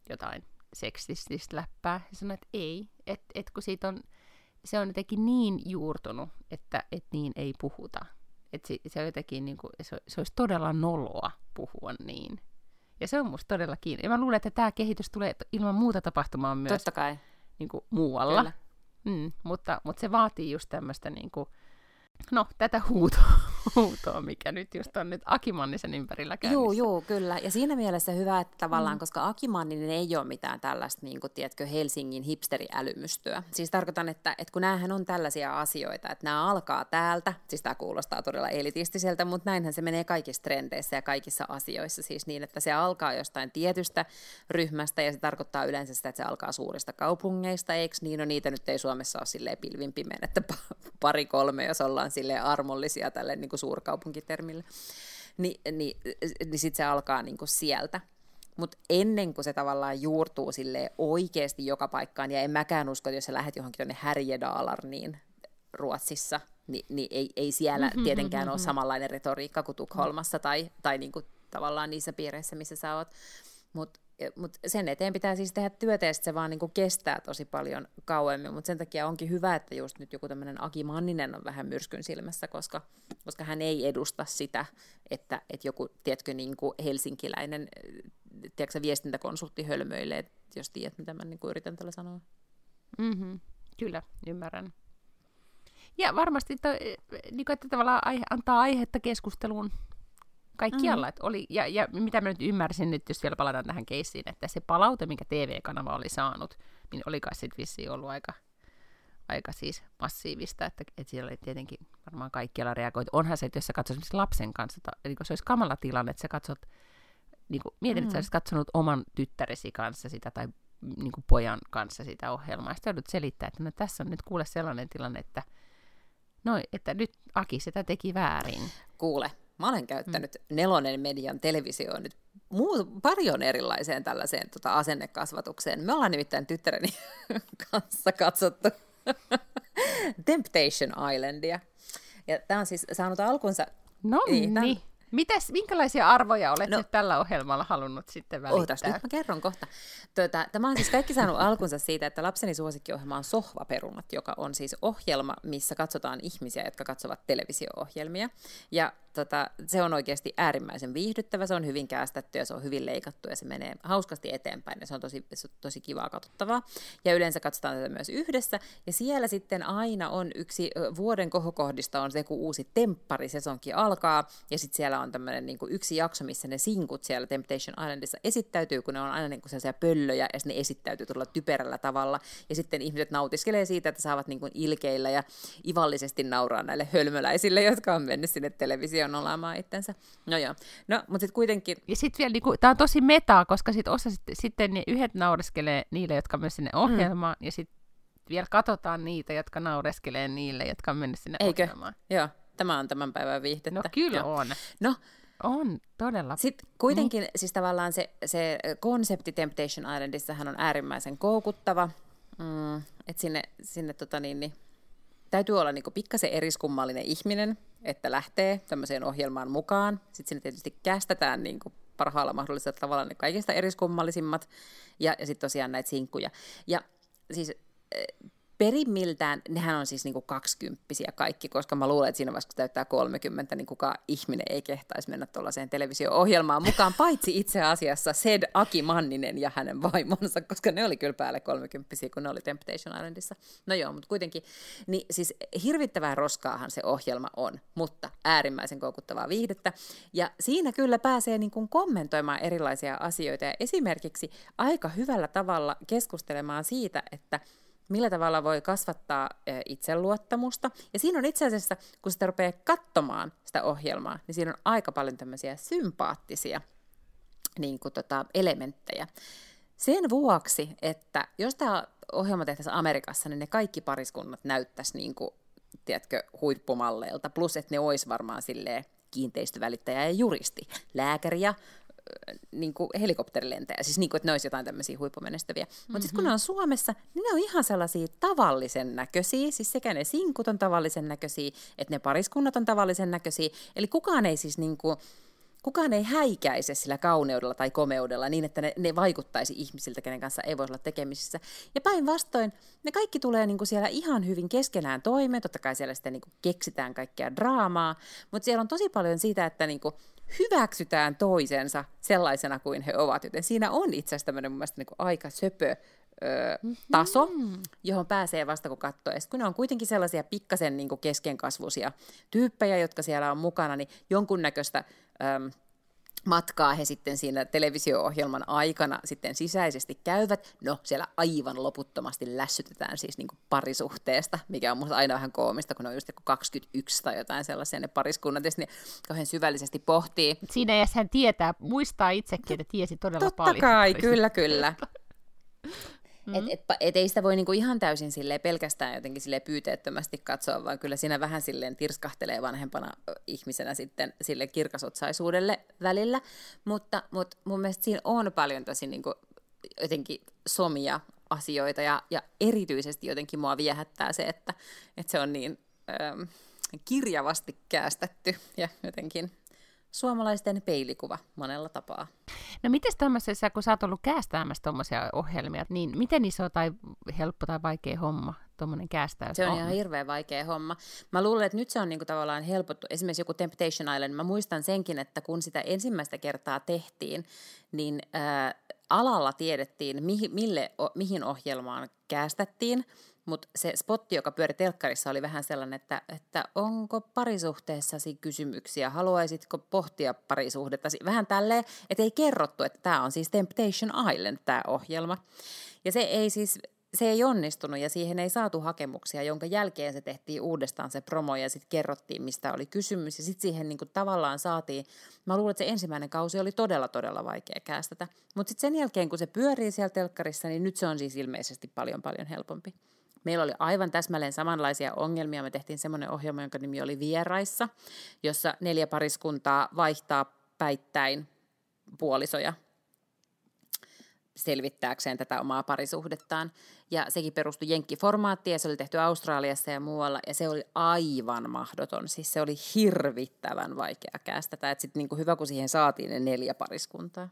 jotain seksististä läppää. Ja sanoin, että ei, että et kun siitä on, se on jotenkin niin juurtunut, että et niin ei puhuta. Että se, se, on jotenkin, niin kuin, se, se olisi todella noloa puhua niin. Ja se on musta todella kiinni. Ja mä luulen, että tämä kehitys tulee ilman muuta tapahtumaan myös Totta kai. Niin kuin, muualla. Mm, mutta, mutta se vaatii just tämmöistä niin kuin, no, tätä huutoa, huutoa, mikä nyt just on nyt Akimannisen ympärillä käynnissä. Joo, joo, kyllä. Ja siinä mielessä hyvä, että tavallaan, mm. koska Akimanninen ei ole mitään tällaista, niin kuin, tiedätkö, Helsingin hipsteriälymystöä. Siis tarkoitan, että, että kun näähän on tällaisia asioita, että nämä alkaa täältä, siis tämä kuulostaa todella elitistiseltä, mutta näinhän se menee kaikissa trendeissä ja kaikissa asioissa, siis niin, että se alkaa jostain tietystä ryhmästä ja se tarkoittaa yleensä sitä, että se alkaa suurista kaupungeista, eikö niin? No niitä nyt ei Suomessa ole silleen pilvin pimeän, että pari kolme, jos ollaan sille armollisia tälle niin kuin suurkaupunkitermille, Ni, niin, niin sitten se alkaa niin kuin sieltä. Mutta ennen kuin se tavallaan juurtuu sille oikeasti joka paikkaan, ja en mäkään usko, että jos sä lähdet johonkin tuonne Härjedaalarniin Ruotsissa, niin, niin ei, ei siellä mm-hmm, tietenkään mm-hmm. ole samanlainen retoriikka kuin Tukholmassa tai, tai niin kuin tavallaan niissä piireissä, missä sä oot. Mutta mutta sen eteen pitää siis tehdä työtä ja se vaan niinku kestää tosi paljon kauemmin, mutta sen takia onkin hyvä, että just nyt joku tämmöinen Aki Manninen on vähän myrskyn silmässä, koska, koska hän ei edusta sitä, että, että joku, tiedätkö, niinku helsinkiläinen tiedätkö, viestintäkonsultti hölmöilee, jos tiedät, mitä mä niinku yritän tällä sanoa. Mm-hmm. Kyllä, ymmärrän. Ja varmasti to, niin kuin, että tavallaan aihe, antaa aihetta keskusteluun kaikkialla. Mm. oli, ja, ja mitä mä nyt ymmärsin nyt, jos vielä palataan tähän keissiin, että se palaute, minkä TV-kanava oli saanut, niin oli kai sitten vissiin ollut aika, aika siis massiivista, että, että siellä oli tietenkin varmaan kaikkialla reagoitu. Onhan se, että jos sä katsot lapsen kanssa, eli kun se olisi kamala tilanne, että sä katsot, niin kuin, mietin, mm. että sä mm. olisit katsonut oman tyttäresi kanssa sitä tai niin kuin pojan kanssa sitä ohjelmaa, ja sitten joudut selittää, että no, tässä on nyt kuule sellainen tilanne, että no, että nyt Aki sitä teki väärin. Kuule, Mä olen käyttänyt mm. nelonen median televisioon nyt muu, paljon erilaiseen tällaiseen tota, asennekasvatukseen. Me ollaan nimittäin tyttäreni kanssa katsottu Temptation Islandia. Ja tämä on siis saanut alkunsa... No niin. niin. Mitäs, minkälaisia arvoja olet no, nyt tällä ohjelmalla halunnut sitten välittää? Ootas, nyt mä kerron kohta. Tuota, tämä on siis kaikki saanut alkunsa siitä, että lapseni suosikkiohjelma on Sohvaperunat, joka on siis ohjelma, missä katsotaan ihmisiä, jotka katsovat televisio-ohjelmia. Ja tota, se on oikeasti äärimmäisen viihdyttävä, se on hyvin käästetty ja se on hyvin leikattu ja se menee hauskasti eteenpäin ja se on tosi, tosi kivaa katsottavaa. Ja yleensä katsotaan tätä myös yhdessä ja siellä sitten aina on yksi vuoden kohokohdista on se, kun uusi tempparisesonki alkaa ja sitten siellä on tämmöinen niin yksi jakso, missä ne sinkut siellä Temptation Islandissa esittäytyy, kun ne on aina niin kuin sellaisia pöllöjä ja ne esittäytyy tuolla typerällä tavalla ja sitten ihmiset nautiskelee siitä, että saavat niin kuin ilkeillä ja ivallisesti nauraa näille hölmöläisille, jotka on mennyt sinne televisioon on nolaamaan itsensä. No joo, no, mutta sitten kuitenkin... Ja sitten vielä, niinku, tämä on tosi metaa, koska sit osa sit, sitten ne yhdet naureskelee niille, jotka myös sinne ohjelmaan, mm. ja sitten vielä katsotaan niitä, jotka naureskelee niille, jotka on mennyt sinne Eikö? ohjelmaan. Joo, tämä on tämän päivän viihdettä. No kyllä joo. on. No, on, todella. Sitten kuitenkin niin. siis tavallaan se, se konsepti Temptation Islandissahan on äärimmäisen koukuttava, mm, että sinne, sinne tota niin, niin, täytyy olla niin pikkasen eriskummallinen ihminen, että lähtee tämmöiseen ohjelmaan mukaan. Sitten sinne tietysti kästetään niin kuin parhaalla mahdollisella tavalla ne kaikista eriskummallisimmat ja, ja sitten tosiaan näitä sinkkuja. Ja siis perimmiltään, nehän on siis niinku kaksikymppisiä kaikki, koska mä luulen, että siinä vaiheessa, kun täyttää 30, niin kukaan ihminen ei kehtaisi mennä tuollaiseen televisio-ohjelmaan mukaan, paitsi itse asiassa Sed Aki Manninen ja hänen vaimonsa, koska ne oli kyllä päälle 30 kun ne oli Temptation Islandissa. No joo, mutta kuitenkin, niin siis hirvittävää roskaahan se ohjelma on, mutta äärimmäisen koukuttavaa viihdettä. Ja siinä kyllä pääsee niin kuin kommentoimaan erilaisia asioita ja esimerkiksi aika hyvällä tavalla keskustelemaan siitä, että millä tavalla voi kasvattaa itseluottamusta. Ja siinä on itse asiassa, kun sitä rupeaa katsomaan sitä ohjelmaa, niin siinä on aika paljon tämmöisiä sympaattisia niin kuin tota, elementtejä. Sen vuoksi, että jos tämä ohjelma tehtäisiin Amerikassa, niin ne kaikki pariskunnat näyttäisi niin kuin, tiedätkö, huippumalleilta, plus että ne olisi varmaan silleen kiinteistövälittäjä ja juristi, lääkäri ja niin kuin helikopterilentäjä, siis niin kuin, että ne olisi jotain tämmöisiä huippumenestäviä. Mm-hmm. Mutta sitten kun ne on Suomessa, niin ne on ihan sellaisia tavallisen näköisiä, siis sekä ne sinkut on tavallisen näköisiä, että ne pariskunnat on tavallisen näköisiä, eli kukaan ei siis niin kuin, kukaan ei häikäise sillä kauneudella tai komeudella niin, että ne, ne vaikuttaisi ihmisiltä, kenen kanssa ei voisi olla tekemisissä. Ja päinvastoin, ne kaikki tulee niin kuin siellä ihan hyvin keskenään toimeen, totta kai siellä sitten niin kuin keksitään kaikkea draamaa, mutta siellä on tosi paljon siitä, että niin kuin hyväksytään toisensa sellaisena kuin he ovat, joten siinä on itse asiassa tämmöinen mun mielestä niin aika söpö ö, taso, mm-hmm. johon pääsee vasta kun katsoo. Ja kun ne on kuitenkin sellaisia pikkasen niin keskenkasvuisia tyyppejä, jotka siellä on mukana, niin jonkunnäköistä... Ö, matkaa he sitten siinä televisio-ohjelman aikana sitten sisäisesti käyvät. No, siellä aivan loputtomasti lässytetään siis niin parisuhteesta, mikä on musta aina vähän koomista, kun ne on just 21 tai jotain sellaisia ne pariskunnat, ja ne kauhean syvällisesti pohtii. Siinä ja hän tietää, muistaa itsekin, että tiesi todella Totta paljon. Totta kai, kyllä, kyllä. Mm. Et, et, et ei sitä voi niinku ihan täysin silleen pelkästään jotenkin sille pyyteettömästi katsoa, vaan kyllä siinä vähän silleen tirskahtelee vanhempana ihmisenä sitten sille kirkasotsaisuudelle välillä. Mutta, mutta mun mielestä siinä on paljon tosi niinku jotenkin somia asioita ja, ja erityisesti jotenkin mua viehättää se, että, että se on niin äm, kirjavasti käästetty ja jotenkin suomalaisten peilikuva monella tapaa. No miten tämmöisessä, kun sä oot ollut käästäämässä tuommoisia ohjelmia, niin miten iso tai helppo tai vaikea homma tuommoinen käästäys Se on, on ihan hirveän vaikea homma. Mä luulen, että nyt se on niinku tavallaan helpottu. Esimerkiksi joku Temptation Island, mä muistan senkin, että kun sitä ensimmäistä kertaa tehtiin, niin ää, alalla tiedettiin, mihin, mille, o, mihin ohjelmaan käästettiin – mutta se spotti, joka pyöri telkkarissa, oli vähän sellainen, että, että onko parisuhteessasi kysymyksiä, haluaisitko pohtia parisuhdettasi? Vähän tälleen, että ei kerrottu, että tämä on siis Temptation Island, tämä ohjelma. Ja se ei siis, se ei onnistunut ja siihen ei saatu hakemuksia, jonka jälkeen se tehtiin uudestaan se promo ja sitten kerrottiin, mistä oli kysymys. Ja sitten siihen niinku tavallaan saatiin, mä luulen, että se ensimmäinen kausi oli todella, todella vaikea käästätä. Mutta sitten sen jälkeen, kun se pyörii siellä telkkarissa, niin nyt se on siis ilmeisesti paljon, paljon helpompi. Meillä oli aivan täsmälleen samanlaisia ongelmia. Me tehtiin semmoinen ohjelma, jonka nimi oli Vieraissa, jossa neljä pariskuntaa vaihtaa päittäin puolisoja selvittääkseen tätä omaa parisuhdettaan. Ja sekin perustui jenkkiformaattiin ja se oli tehty Australiassa ja muualla ja se oli aivan mahdoton. Siis se oli hirvittävän vaikea kästetä. Että sitten niinku hyvä, kun siihen saatiin ne neljä pariskuntaa.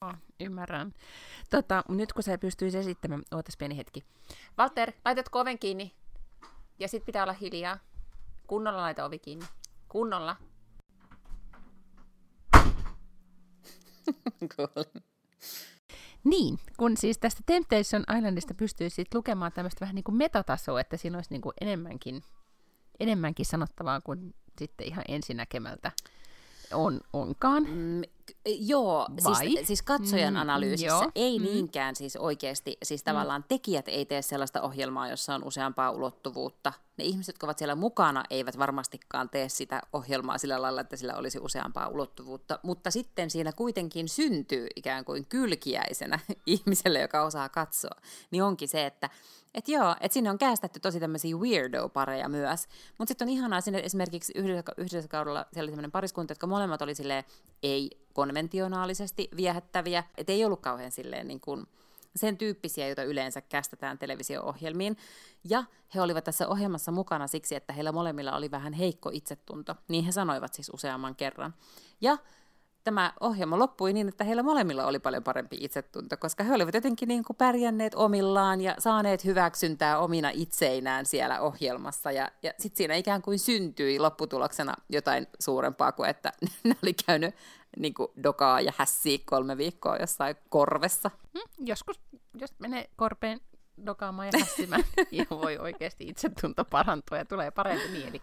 Oh, ymmärrän. Tota, nyt kun sä pystyisi esittämään, ootas pieni hetki. Walter, laitat koven kiinni. Ja sit pitää olla hiljaa. Kunnolla laita ovi kiinni. Kunnolla. cool. Niin, kun siis tästä Temptation Islandista pystyy sitten lukemaan tämmöistä vähän niin kuin metatasoa, että siinä olisi niin kuin enemmänkin, enemmänkin sanottavaa kuin sitten ihan ensinäkemältä on, onkaan. Mm, joo, siis, siis katsojan mm, analyysissä joo, ei mm. niinkään siis oikeasti, siis tavallaan mm. tekijät ei tee sellaista ohjelmaa, jossa on useampaa ulottuvuutta. Ne ihmiset, jotka ovat siellä mukana, eivät varmastikaan tee sitä ohjelmaa sillä lailla, että sillä olisi useampaa ulottuvuutta, mutta sitten siinä kuitenkin syntyy ikään kuin kylkiäisenä ihmiselle, joka osaa katsoa, niin onkin se, että et joo, että sinne on käästetty tosi tämmöisiä weirdo-pareja myös. Mutta sitten on ihanaa sinne esimerkiksi yhdessä, yhdessä kaudella siellä oli semmoinen pariskunta, jotka molemmat oli silleen ei-konventionaalisesti viehättäviä. Että ei ollut kauhean silleen niin kuin, sen tyyppisiä, joita yleensä kästetään televisio-ohjelmiin. Ja he olivat tässä ohjelmassa mukana siksi, että heillä molemmilla oli vähän heikko itsetunto. Niin he sanoivat siis useamman kerran. Ja tämä ohjelma loppui niin, että heillä molemmilla oli paljon parempi itsetunto, koska he olivat jotenkin niin kuin pärjänneet omillaan ja saaneet hyväksyntää omina itseinään siellä ohjelmassa. Ja, ja sitten siinä ikään kuin syntyi lopputuloksena jotain suurempaa kuin, että ne oli käynyt niin kuin dokaa ja hässiä kolme viikkoa jossain korvessa. Hmm, joskus, jos menee korpeen dokaamaan ja hässimään, niin voi oikeasti itsetunto parantua ja tulee parempi mieli.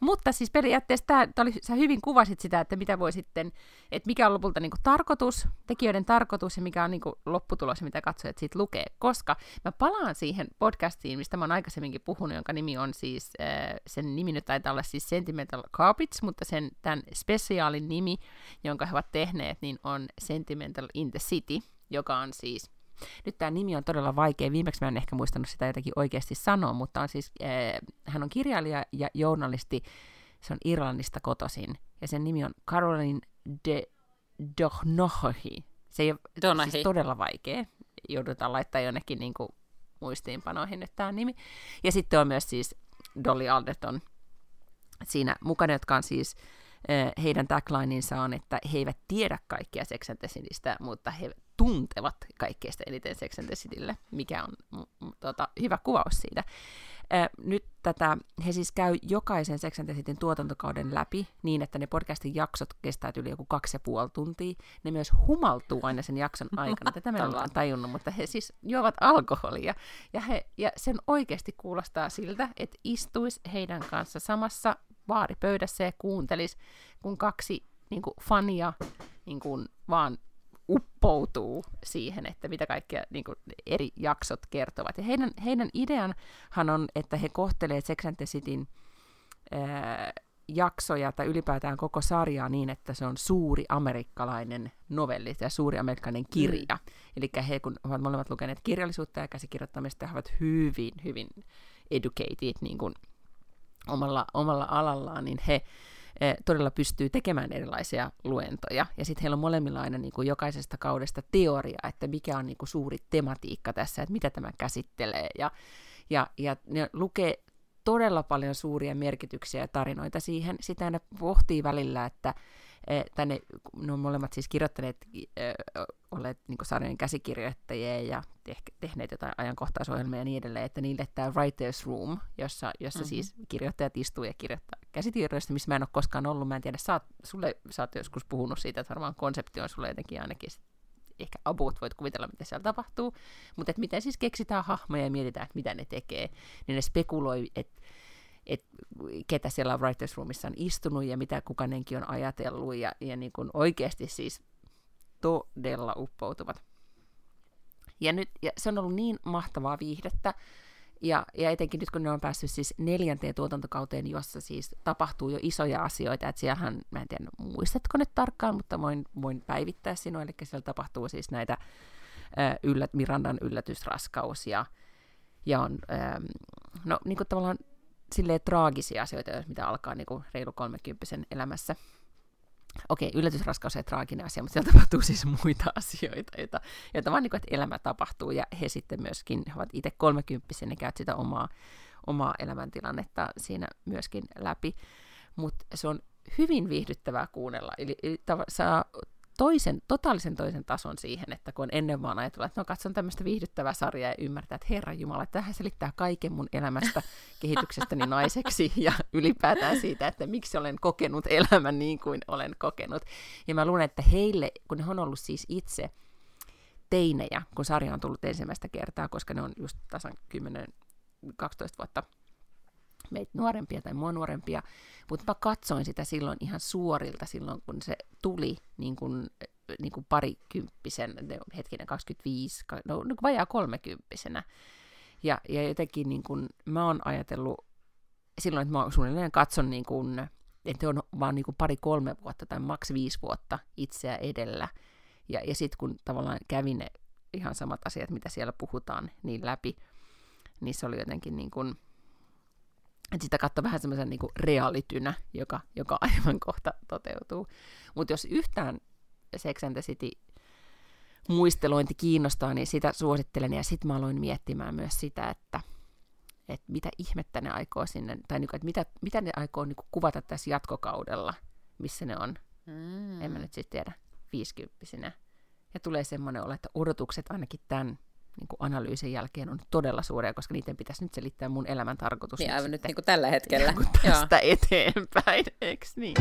Mutta siis periaatteessa tämä, tämä oli, sä hyvin kuvasit sitä, että mitä voi sitten, että mikä on lopulta niin kuin tarkoitus, tekijöiden tarkoitus ja mikä on niin kuin lopputulos ja mitä katsojat siitä lukee. Koska mä palaan siihen podcastiin, mistä mä oon aikaisemminkin puhunut, jonka nimi on siis, äh, sen nimi nyt taitaa olla siis Sentimental Carpets, mutta sen tämän spesiaalin nimi, jonka he ovat tehneet, niin on Sentimental in the City, joka on siis nyt tämä nimi on todella vaikea. Viimeksi mä en ehkä muistanut sitä jotenkin oikeasti sanoa, mutta on siis, äh, hän on kirjailija ja journalisti. Se on Irlannista kotoisin. Ja sen nimi on Caroline de Dohnohi. Se ei ole siis todella vaikea. Joudutaan laittaa jonnekin niin kuin, muistiinpanoihin nyt tämä nimi. Ja sitten on myös siis Dolly Alderton siinä mukana, jotka on siis heidän taglineinsa on, että he eivät tiedä kaikkia Sex mutta he tuntevat kaikkein eniten Sex and the Citylle, mikä on mm, mm, tota, hyvä kuvaus siitä. Ää, nyt tätä, he siis käy jokaisen Sex and the Cityn tuotantokauden läpi niin, että ne podcastin jaksot kestää yli joku kaksi ja puoli tuntia. Ne myös humaltuu aina sen jakson aikana. Tätä mä en ole tajunnut, mutta he siis juovat alkoholia. Ja, he, ja sen oikeasti kuulostaa siltä, että istuisi heidän kanssa samassa baaripöydässä ja kuuntelis, kun kaksi niin kuin, fania niin kuin, vaan uppoutuu siihen, että mitä kaikkea niin kuin, eri jaksot kertovat. Ja heidän, heidän ideanhan on, että he kohtelevat Sex and the Cityn ää, jaksoja tai ylipäätään koko sarjaa niin, että se on suuri amerikkalainen novelli ja suuri amerikkalainen kirja. Mm. Eli he, kun ovat molemmat lukeneet kirjallisuutta ja käsikirjoittamista, he ovat hyvin, hyvin educated niin kuin omalla, omalla alallaan, niin he todella pystyy tekemään erilaisia luentoja. Ja sitten heillä on molemmilla aina niin kuin jokaisesta kaudesta teoria, että mikä on niin kuin suuri tematiikka tässä, että mitä tämä käsittelee. Ja, ja, ja ne lukee todella paljon suuria merkityksiä ja tarinoita siihen. Sitä ne pohtii välillä, että Eh, tänne, ne on molemmat siis kirjoittaneet, äh, olleet niin sarjojen käsikirjoittajia ja te- tehneet jotain ajankohtaisohjelmia ja niin edelleen, että niille tämä Writer's Room, jossa, jossa mm-hmm. siis kirjoittajat istuu ja kirjoittaa käsikirjoista, missä mä en ole koskaan ollut, mä en tiedä, sä oot, sulle, sä oot joskus puhunut siitä, että varmaan konsepti on sulle jotenkin ainakin ehkä about voit kuvitella, mitä siellä tapahtuu, mutta että miten siis keksitään hahmoja ja mietitään, että mitä ne tekee, niin ne spekuloi, että että ketä siellä Writers Roomissa on istunut ja mitä kukanenkin on ajatellut. Ja, ja niin kuin oikeasti siis todella uppoutuvat. Ja, nyt, ja se on ollut niin mahtavaa viihdettä, ja, ja etenkin nyt kun ne on päässyt siis neljänteen tuotantokauteen, jossa siis tapahtuu jo isoja asioita, että siellähän, mä en tiedä muistatko nyt tarkkaan, mutta voin, voin päivittää sinua, eli siellä tapahtuu siis näitä äh, yllät, Mirandan yllätysraskaus ja, ja on, ähm, no niin kuin tavallaan silleen traagisia asioita, mitä alkaa niin kuin reilu kolmekymppisen elämässä. Okei, yllätysraskaus on traaginen asia, mutta siellä tapahtuu siis muita asioita, joita, joita vaan niin kuin, että elämä tapahtuu, ja he sitten myöskin, he ovat itse kolmekymppisiä, ne käyvät sitä omaa, omaa elämäntilannetta siinä myöskin läpi, mutta se on hyvin viihdyttävää kuunnella, eli, eli saa toisen, totaalisen toisen tason siihen, että kun ennen vaan ajatellut, että no katson tämmöistä viihdyttävää sarjaa ja ymmärtää, että Herra Jumala, tähän selittää kaiken mun elämästä, kehityksestäni naiseksi ja ylipäätään siitä, että miksi olen kokenut elämän niin kuin olen kokenut. Ja mä luulen, että heille, kun ne on ollut siis itse teinejä, kun sarja on tullut ensimmäistä kertaa, koska ne on just tasan 10-12 vuotta meitä nuorempia tai mua nuorempia, mutta mä katsoin sitä silloin ihan suorilta silloin, kun se tuli niin kuin, niin kuin parikymppisen, hetkinen 25, no niin vajaa kolmekymppisenä. Ja, ja jotenkin niin kuin, mä oon ajatellut silloin, että mä suunnilleen katson, niin kuin, että on vaan niin kuin pari-kolme vuotta tai maks viisi vuotta itseä edellä. Ja, ja sitten kun tavallaan kävin ne ihan samat asiat, mitä siellä puhutaan, niin läpi, niin se oli jotenkin niin kuin, että sitä katsoo vähän semmoisen niin realitynä, joka, joka aivan kohta toteutuu. Mutta jos yhtään Sex and the City muistelointi kiinnostaa, niin sitä suosittelen. Ja sitten mä aloin miettimään myös sitä, että, että mitä ihmettä ne aikoo sinne, tai niin kuin, että mitä, mitä ne aikoo niin kuin kuvata tässä jatkokaudella, missä ne on, mm. en mä nyt sitten tiedä, viisikymppisinä. Ja tulee semmoinen olo, että odotukset ainakin tämän niin kuin analyysin jälkeen on todella suuria, koska niiden pitäisi nyt selittää mun elämän tarkoitus. Niin, aivan nyt niin kuin tällä hetkellä. Niin tästä Joo. eteenpäin, eikö niin?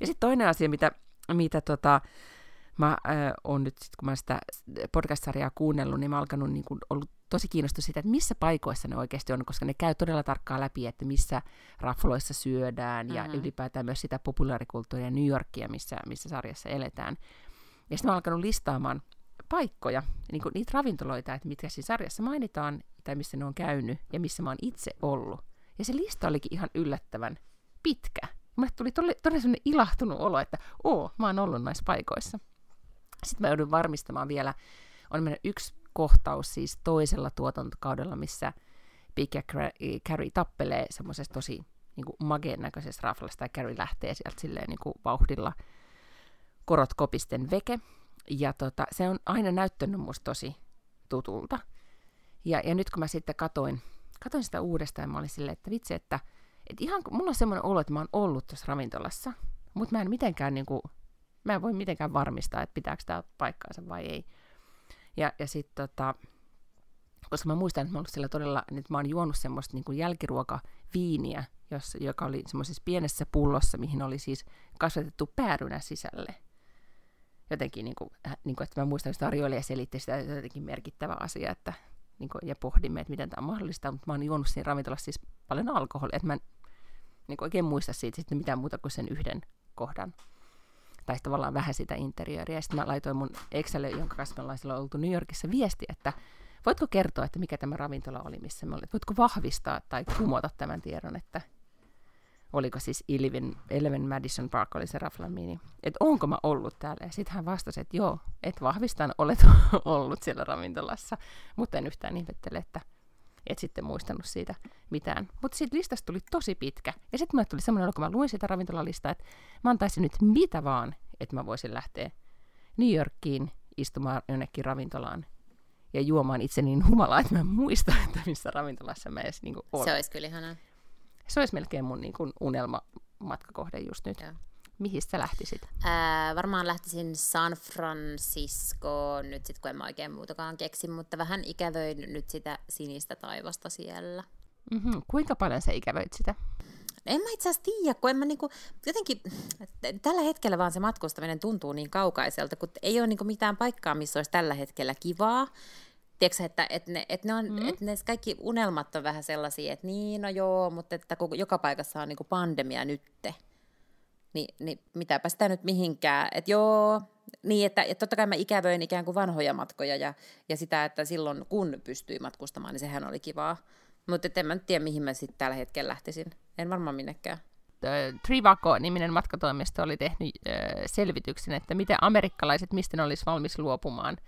Ja sitten toinen asia, mitä, mitä tota, mä äh, on nyt, sit, kun mä sitä podcast-sarjaa kuunnellut, niin mä oon alkanut niin kuin, ollut tosi kiinnostunut siitä, että missä paikoissa ne oikeasti on, koska ne käy todella tarkkaan läpi, että missä rafloissa syödään mm-hmm. ja ylipäätään myös sitä populaarikulttuuria New Yorkia, missä, missä sarjassa eletään. Ja sitten mä oon alkanut listaamaan paikkoja, niin kuin niitä ravintoloita, että mitkä siinä sarjassa mainitaan, tai missä ne on käynyt, ja missä mä oon itse ollut. Ja se lista olikin ihan yllättävän pitkä. Mulle tuli todella sellainen ilahtunut olo, että oo, mä oon ollut näissä paikoissa. Sitten mä joudun varmistamaan vielä, on mennyt yksi kohtaus siis toisella tuotantokaudella, missä Big ja Carrie tappelee semmoisessa tosi niin kuin mageen näköisessä raflasta, ja Carrie lähtee sieltä silleen niin kuin vauhdilla korot kopisten veke, ja tota, se on aina näyttänyt musta tosi tutulta. Ja, ja nyt kun mä sitten katoin, katoin sitä uudestaan, mä olin silleen, että vitsi, että, että ihan, mulla on semmoinen olo, että mä oon ollut tuossa ravintolassa, mutta mä en mitenkään niin kuin, mä en voi mitenkään varmistaa, että pitääkö tämä paikkaansa vai ei. Ja, ja sitten tota, koska mä muistan, että mä ollut siellä todella, että mä oon juonut semmoista niin jälkiruokaviiniä, jossa, joka oli semmoisessa pienessä pullossa, mihin oli siis kasvatettu päärynä sisälle jotenkin, niin kuin, äh, niin kuin, että mä muistan, että tarjoilija selitti sitä jotenkin merkittävä asia, että, niin kuin, ja pohdimme, että miten tämä on mahdollista, mutta mä oon juonut siinä ravintolassa siis paljon alkoholia, että mä en niin kuin oikein muista siitä sitten mitään muuta kuin sen yhden kohdan. Tai tavallaan vähän sitä interiööriä. Ja sitten mä laitoin mun Excelle, jonka kanssa me ollaan oltu New Yorkissa, viesti, että voitko kertoa, että mikä tämä ravintola oli, missä me olimme. Voitko vahvistaa tai kumota tämän tiedon, että oliko siis Eleven, Eleven Madison Park oli se raflamini, että onko mä ollut täällä. Ja sitten hän vastasi, että joo, et vahvistan, olet ollut siellä ravintolassa, mutta en yhtään ihmettele, että et sitten muistanut siitä mitään. Mutta siitä listasta tuli tosi pitkä. Ja sitten mulle tuli semmoinen, kun mä luin sitä ravintolalistaa, että mä antaisin nyt mitä vaan, että mä voisin lähteä New Yorkiin istumaan jonnekin ravintolaan ja juomaan itse niin humalaa, että mä en muista, että missä ravintolassa mä edes niin olen. Se olisi kyllä ihanaa. Se olisi melkein mun niin kuin unelmamatkakohde just nyt. Joo. Mihin sä lähtisit? Ää, varmaan lähtisin San Francisco nyt sit, kun en mä oikein muutakaan keksi, mutta vähän ikävöin nyt sitä sinistä taivasta siellä. Mm-hmm. Kuinka paljon sä ikävöit sitä? En mä itse asiassa tiedä, kun en mä niinku, jotenkin, tällä hetkellä vaan se matkustaminen tuntuu niin kaukaiselta, kun ei ole niinku mitään paikkaa, missä olisi tällä hetkellä kivaa tiedätkö, että, että, ne, että, ne on, mm. että ne kaikki unelmat on vähän sellaisia, että niin, no joo, mutta että koko, joka paikassa on niin kuin pandemia nytte. Ni, niin mitäpä sitä nyt mihinkään. Että joo, niin, että, että totta kai mä ikävöin ikään kuin vanhoja matkoja ja, ja sitä, että silloin kun pystyi matkustamaan, niin sehän oli kivaa. Mutta en mä nyt tiedä, mihin mä sitten tällä hetkellä lähtisin. En varmaan minnekään. Trivaco-niminen matkatoimisto oli tehnyt äh, selvityksen, että miten amerikkalaiset, mistä ne olisi valmis luopumaan –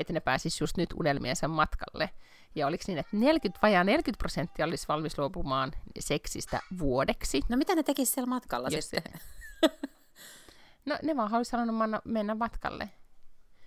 että ne pääsis just nyt unelmiensa matkalle. Ja oliko niin, että 40, vajaa 40 prosenttia olisi valmis luopumaan seksistä vuodeksi. No mitä ne tekisi siellä matkalla Jos sitten? No ne vaan halusi halunnut mennä matkalle.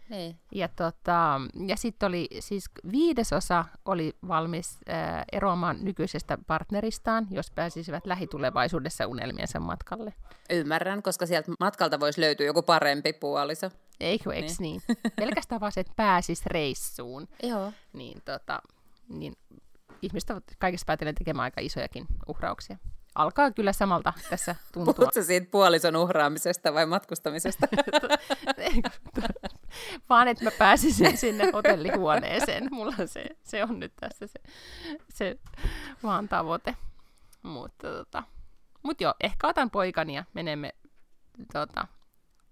Niin. Ja, tota, ja sitten oli siis viidesosa oli valmis ää, eroamaan nykyisestä partneristaan, jos pääsisivät lähitulevaisuudessa unelmiensa matkalle. Ymmärrän, koska sieltä matkalta voisi löytyä joku parempi puoliso. Eikö, eikö niin? niin? Pelkästään vaan se, että pääsis reissuun. Joo. Niin, tota, niin ihmiset ovat kaikessa päätellen tekemään aika isojakin uhrauksia. Alkaa kyllä samalta tässä tuntua. Puhutko siitä puolison uhraamisesta vai matkustamisesta? vaan että mä pääsisin sinne hotellihuoneeseen. Mulla se, se on nyt tässä se, se vaan tavoite. Mutta tota, mut joo, ehkä otan poikani ja menemme tota,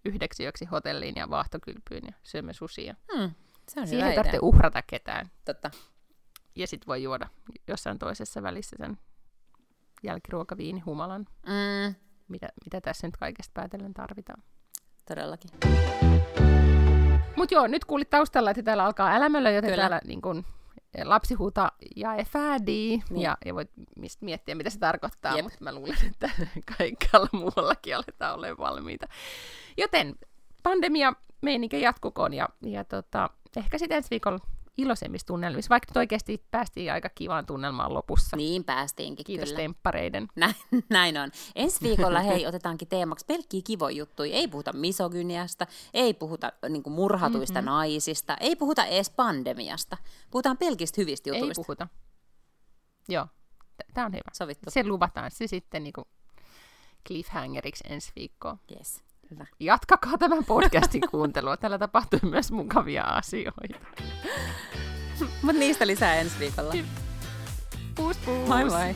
yhdeksi yöksi hotelliin ja vaahtokylpyyn ja syömme susia. Hmm, se on Siihen ei tarvitse idea. uhrata ketään. Totta. Ja sitten voi juoda jossain toisessa välissä sen jälkiruokaviini humalan, Mm, mitä, mitä tässä nyt kaikesta päätellen tarvitaan. todellakin. Mutta joo, nyt kuulit taustalla, että täällä alkaa älämölö, joten Kyllä. täällä niin kun, lapsi huutaa ja efädi, Niin. ja, ja voit mist- miettiä, mitä se tarkoittaa, Jep. mutta mä luulen, että kaikkialla muuallakin aletaan olemaan valmiita. Joten pandemia meininki jatkukoon, ja, ja tota, ehkä sitten ensi viikolla iloisemmissa tunnelmissa, vaikka nyt oikeasti päästiin aika kivaan tunnelmaan lopussa. Niin päästiinkin Kiitos kyllä. temppareiden. Näin, näin on. Ensi viikolla hei, otetaankin teemaksi pelkkiä kivoja juttuja. Ei puhuta misogyniasta, ei puhuta niin kuin murhatuista mm-hmm. naisista, ei puhuta edes pandemiasta. Puhutaan pelkistä hyvistä Ei jutuista. puhuta. Joo, tämä on hyvä. Sovittu. Se luvataan se sitten niin cliffhangeriksi ensi viikkoon. Yes. Hyvä. Jatkakaa tämän podcastin kuuntelua. Täällä tapahtuu myös mukavia asioita. Mutta niistä lisää ensi viikolla. Puus puus! Moi moi!